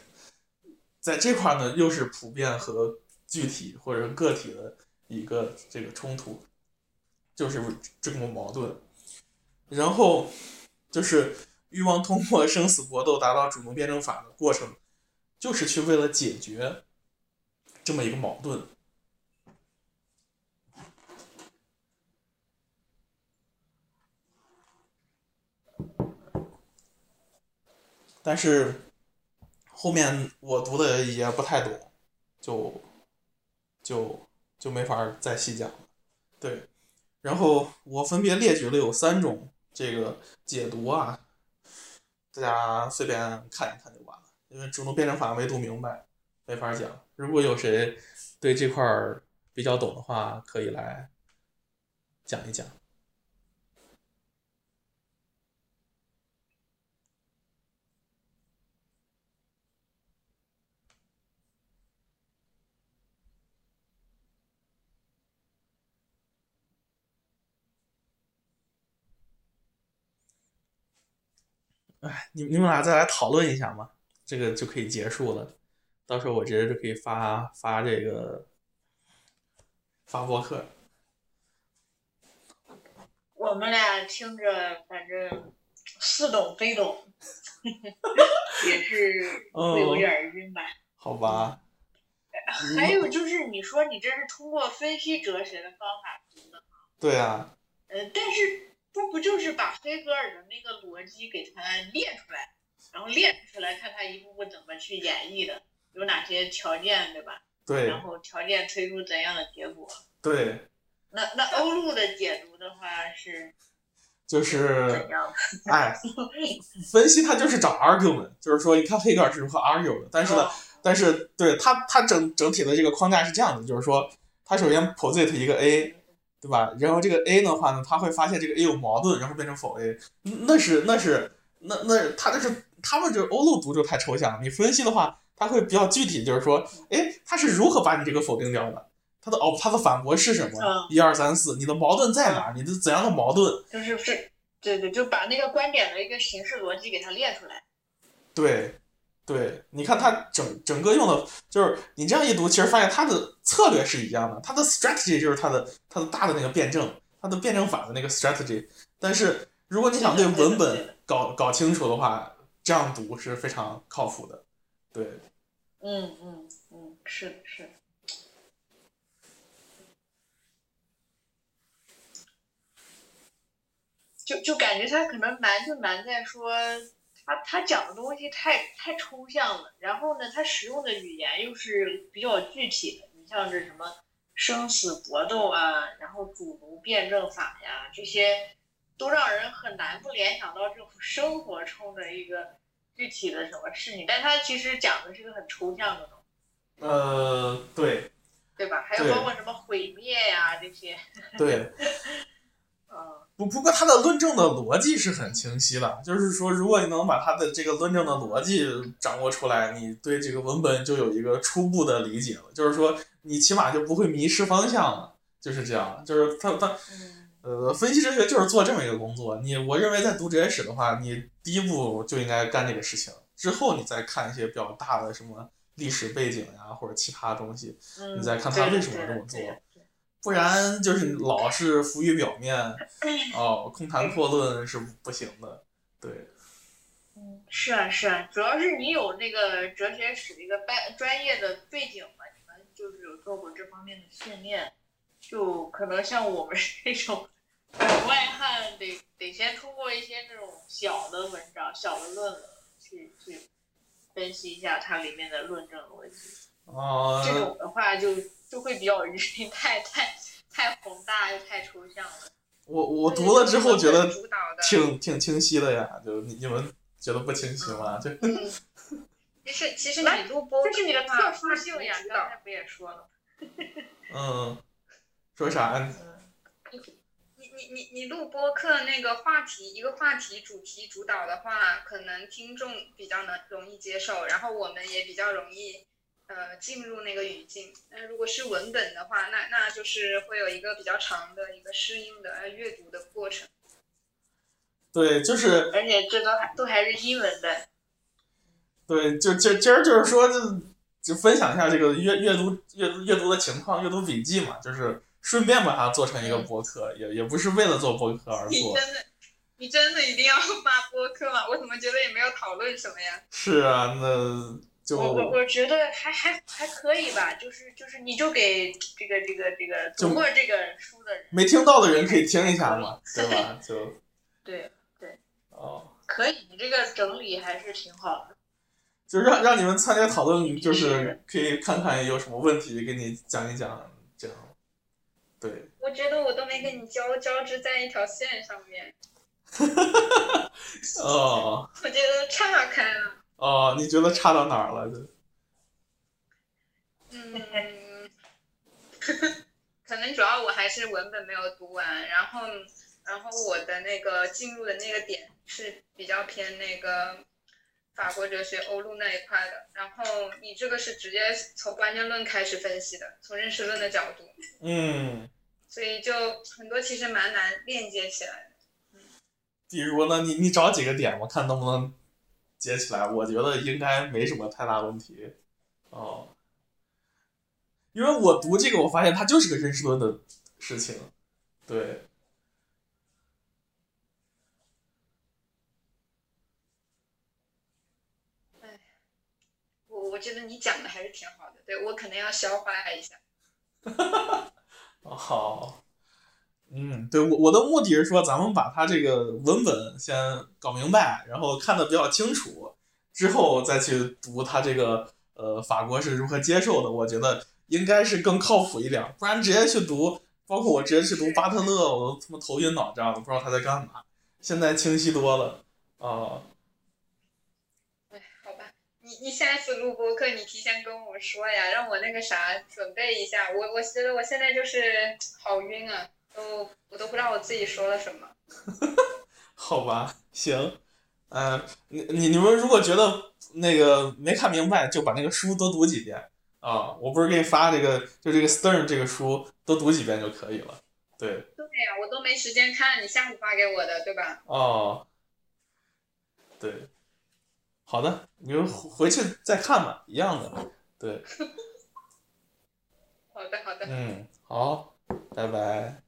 在这块呢又是普遍和具体或者个体的一个这个冲突，就是这么矛盾，然后。就是欲望通过生死搏斗达到主动辩证法的过程，就是去为了解决这么一个矛盾。但是后面我读的也不太懂，就就就没法再细讲了。对，然后我分别列举了有三种。这个解读啊，大家随便看一看就完了，因为主动辩证法没读明白，没法讲。如果有谁对这块儿比较懂的话，可以来讲一讲。哎，你你们俩再来讨论一下嘛，这个就可以结束了。到时候我直接就可以发发这个发博客。我们俩听着反正似懂非懂，也是 (laughs) 会有点晕吧。好吧。还有就是你说你这是通过分析哲学的方法读的吗？对啊。呃，但是。不不就是把黑格尔的那个逻辑给他列出来，然后列出来看他一步步怎么去演绎的，有哪些条件，对吧？对，然后条件推出怎样的结果？对。那那欧陆的解读的话是，就是？哎，分析它就是找 argument，就是说，你看黑格尔是如何 argue 的，但是呢，哦但是对它它整整体的这个框架是这样的，就是说，它首先 posit 一个 A，对吧？然后这个 A 的话呢，他会发现这个 A 有矛盾，然后变成否 A，那是那是那那它就是他们这欧陆读就太抽象了，你分析的话，他会比较具体，就是说，哎，他是如何把你这个否定掉的？他的哦，他的反驳是什么？嗯一二三四，你的矛盾在哪？你的怎样的矛盾？就是是，对对，就把那个观点的一个形式逻辑给它列出来。对，对，你看它整整个用的，就是你这样一读，其实发现它的策略是一样的，它的 strategy 就是它的它的大的那个辩证，它的辩证法的那个 strategy。但是如果你想对文本搞搞清楚的话，这样读是非常靠谱的。对，嗯嗯嗯，是是。就就感觉他可能难就难在说他他讲的东西太太抽象了，然后呢，他使用的语言又是比较具体的，你像这什么生死搏斗啊，然后主奴辩证法呀，这些都让人很难不联想到这种生活中的一个具体的什么事情，但他其实讲的是个很抽象的东西，呃，对对吧？还有包括什么毁灭呀这些，(laughs) 对。嗯。不不过他的论证的逻辑是很清晰的，就是说，如果你能把他的这个论证的逻辑掌握出来，你对这个文本就有一个初步的理解了。就是说，你起码就不会迷失方向了。就是这样，就是他他嗯呃，分析哲学就是做这么一个工作。你我认为在读哲学史的话，你第一步就应该干这个事情，之后你再看一些比较大的什么历史背景呀，或者其他东西，嗯，你再看他为什么这么做不然就是老是浮于表面。哦，空谈阔论是不行的，对，嗯，是啊是啊，主要是你有那个哲学史的一个专专业的背景嘛，你们就是有做过这方面的训练，就可能像我们这种呃外汉，得得先通过一些那种小的文章、小的论文去去分析一下它里面的论证逻辑。哦、这种的话就就会比较晕 (laughs) 太太太宏大又太抽象了。我我读了之后觉得挺挺清晰的呀，就你你们觉得不清晰吗？就嗯，其实其实你录播这是你的话特殊性呀，刚才不也说了？(laughs) 嗯，说啥？你你你你录播课那个话题一个话题主题主导的话，可能听众比较能容易接受，然后我们也比较容易呃进入那个语境。那如果是文本的话，那那就是会有一个比较长的一个适应的呃阅读的过程。对，就是而且这都还都还是英文的。对，就今今儿就是说，就就分享一下这个阅阅读阅读阅读的情况，阅读笔记嘛，就是顺便把它做成一个博客，也也不是为了做博客而做。你真的你真的一定要发播客吗？我怎么觉得也没有讨论什么呀？是啊，那就我我我觉得还还还可以吧，就是就是你就给这个这个这个就读过这个书的人，没听到的人可以听一下嘛，对吧？(laughs) 就对对，哦，可以，你这个整理还是挺好的。就让让你们参加讨论，就是是可以看看有什么问题，给你讲一讲，这样。对，我觉得我都没跟你交交织在一条线上面，(laughs) 哦我觉得岔开了。哦，你觉得差到哪儿了？就嗯，可能主要我还是文本没有读完，然后然后我的那个进入的那个点是比较偏那个法国哲学欧陆那一块的，然后你这个是直接从观念论开始分析的，从认识论的角度，嗯，所以就很多其实蛮难链接起来的。比如呢，你你找几个点，我看能不能接起来。我觉得应该没什么太大问题。哦，因为我读这个，我发现它就是个认识论的事情。对，我我觉得你讲的还是挺好的，对我可能要消化一下。(laughs) 哦好，嗯，对我我的目的是说，咱们把它这个文本先搞明白，然后看得比较清楚，之后再去读它这个呃法国是如何接受的。我觉得应该是更靠谱一点，不然直接去读，包括我直接去读巴特勒，我都他妈头晕脑胀的，不知道他在干嘛。现在清晰多了啊。哎，好吧，你你下次录播课你提前跟我说呀，让我那个啥准备一下。我我觉得我现在就是好晕啊，都我都不知道我自己说了什么。(laughs) 好吧，行，嗯，你你你们如果觉得那个没看明白，就把那个书多读几遍啊。我不是给你发这个，就这个 Stern 这个书多读几遍就可以了。对。对呀，我都没时间看，你下午发给我的，对吧？哦。对。好的，你们回去再看吧，一样的。对。(laughs) 好的，好的。嗯，好，拜拜。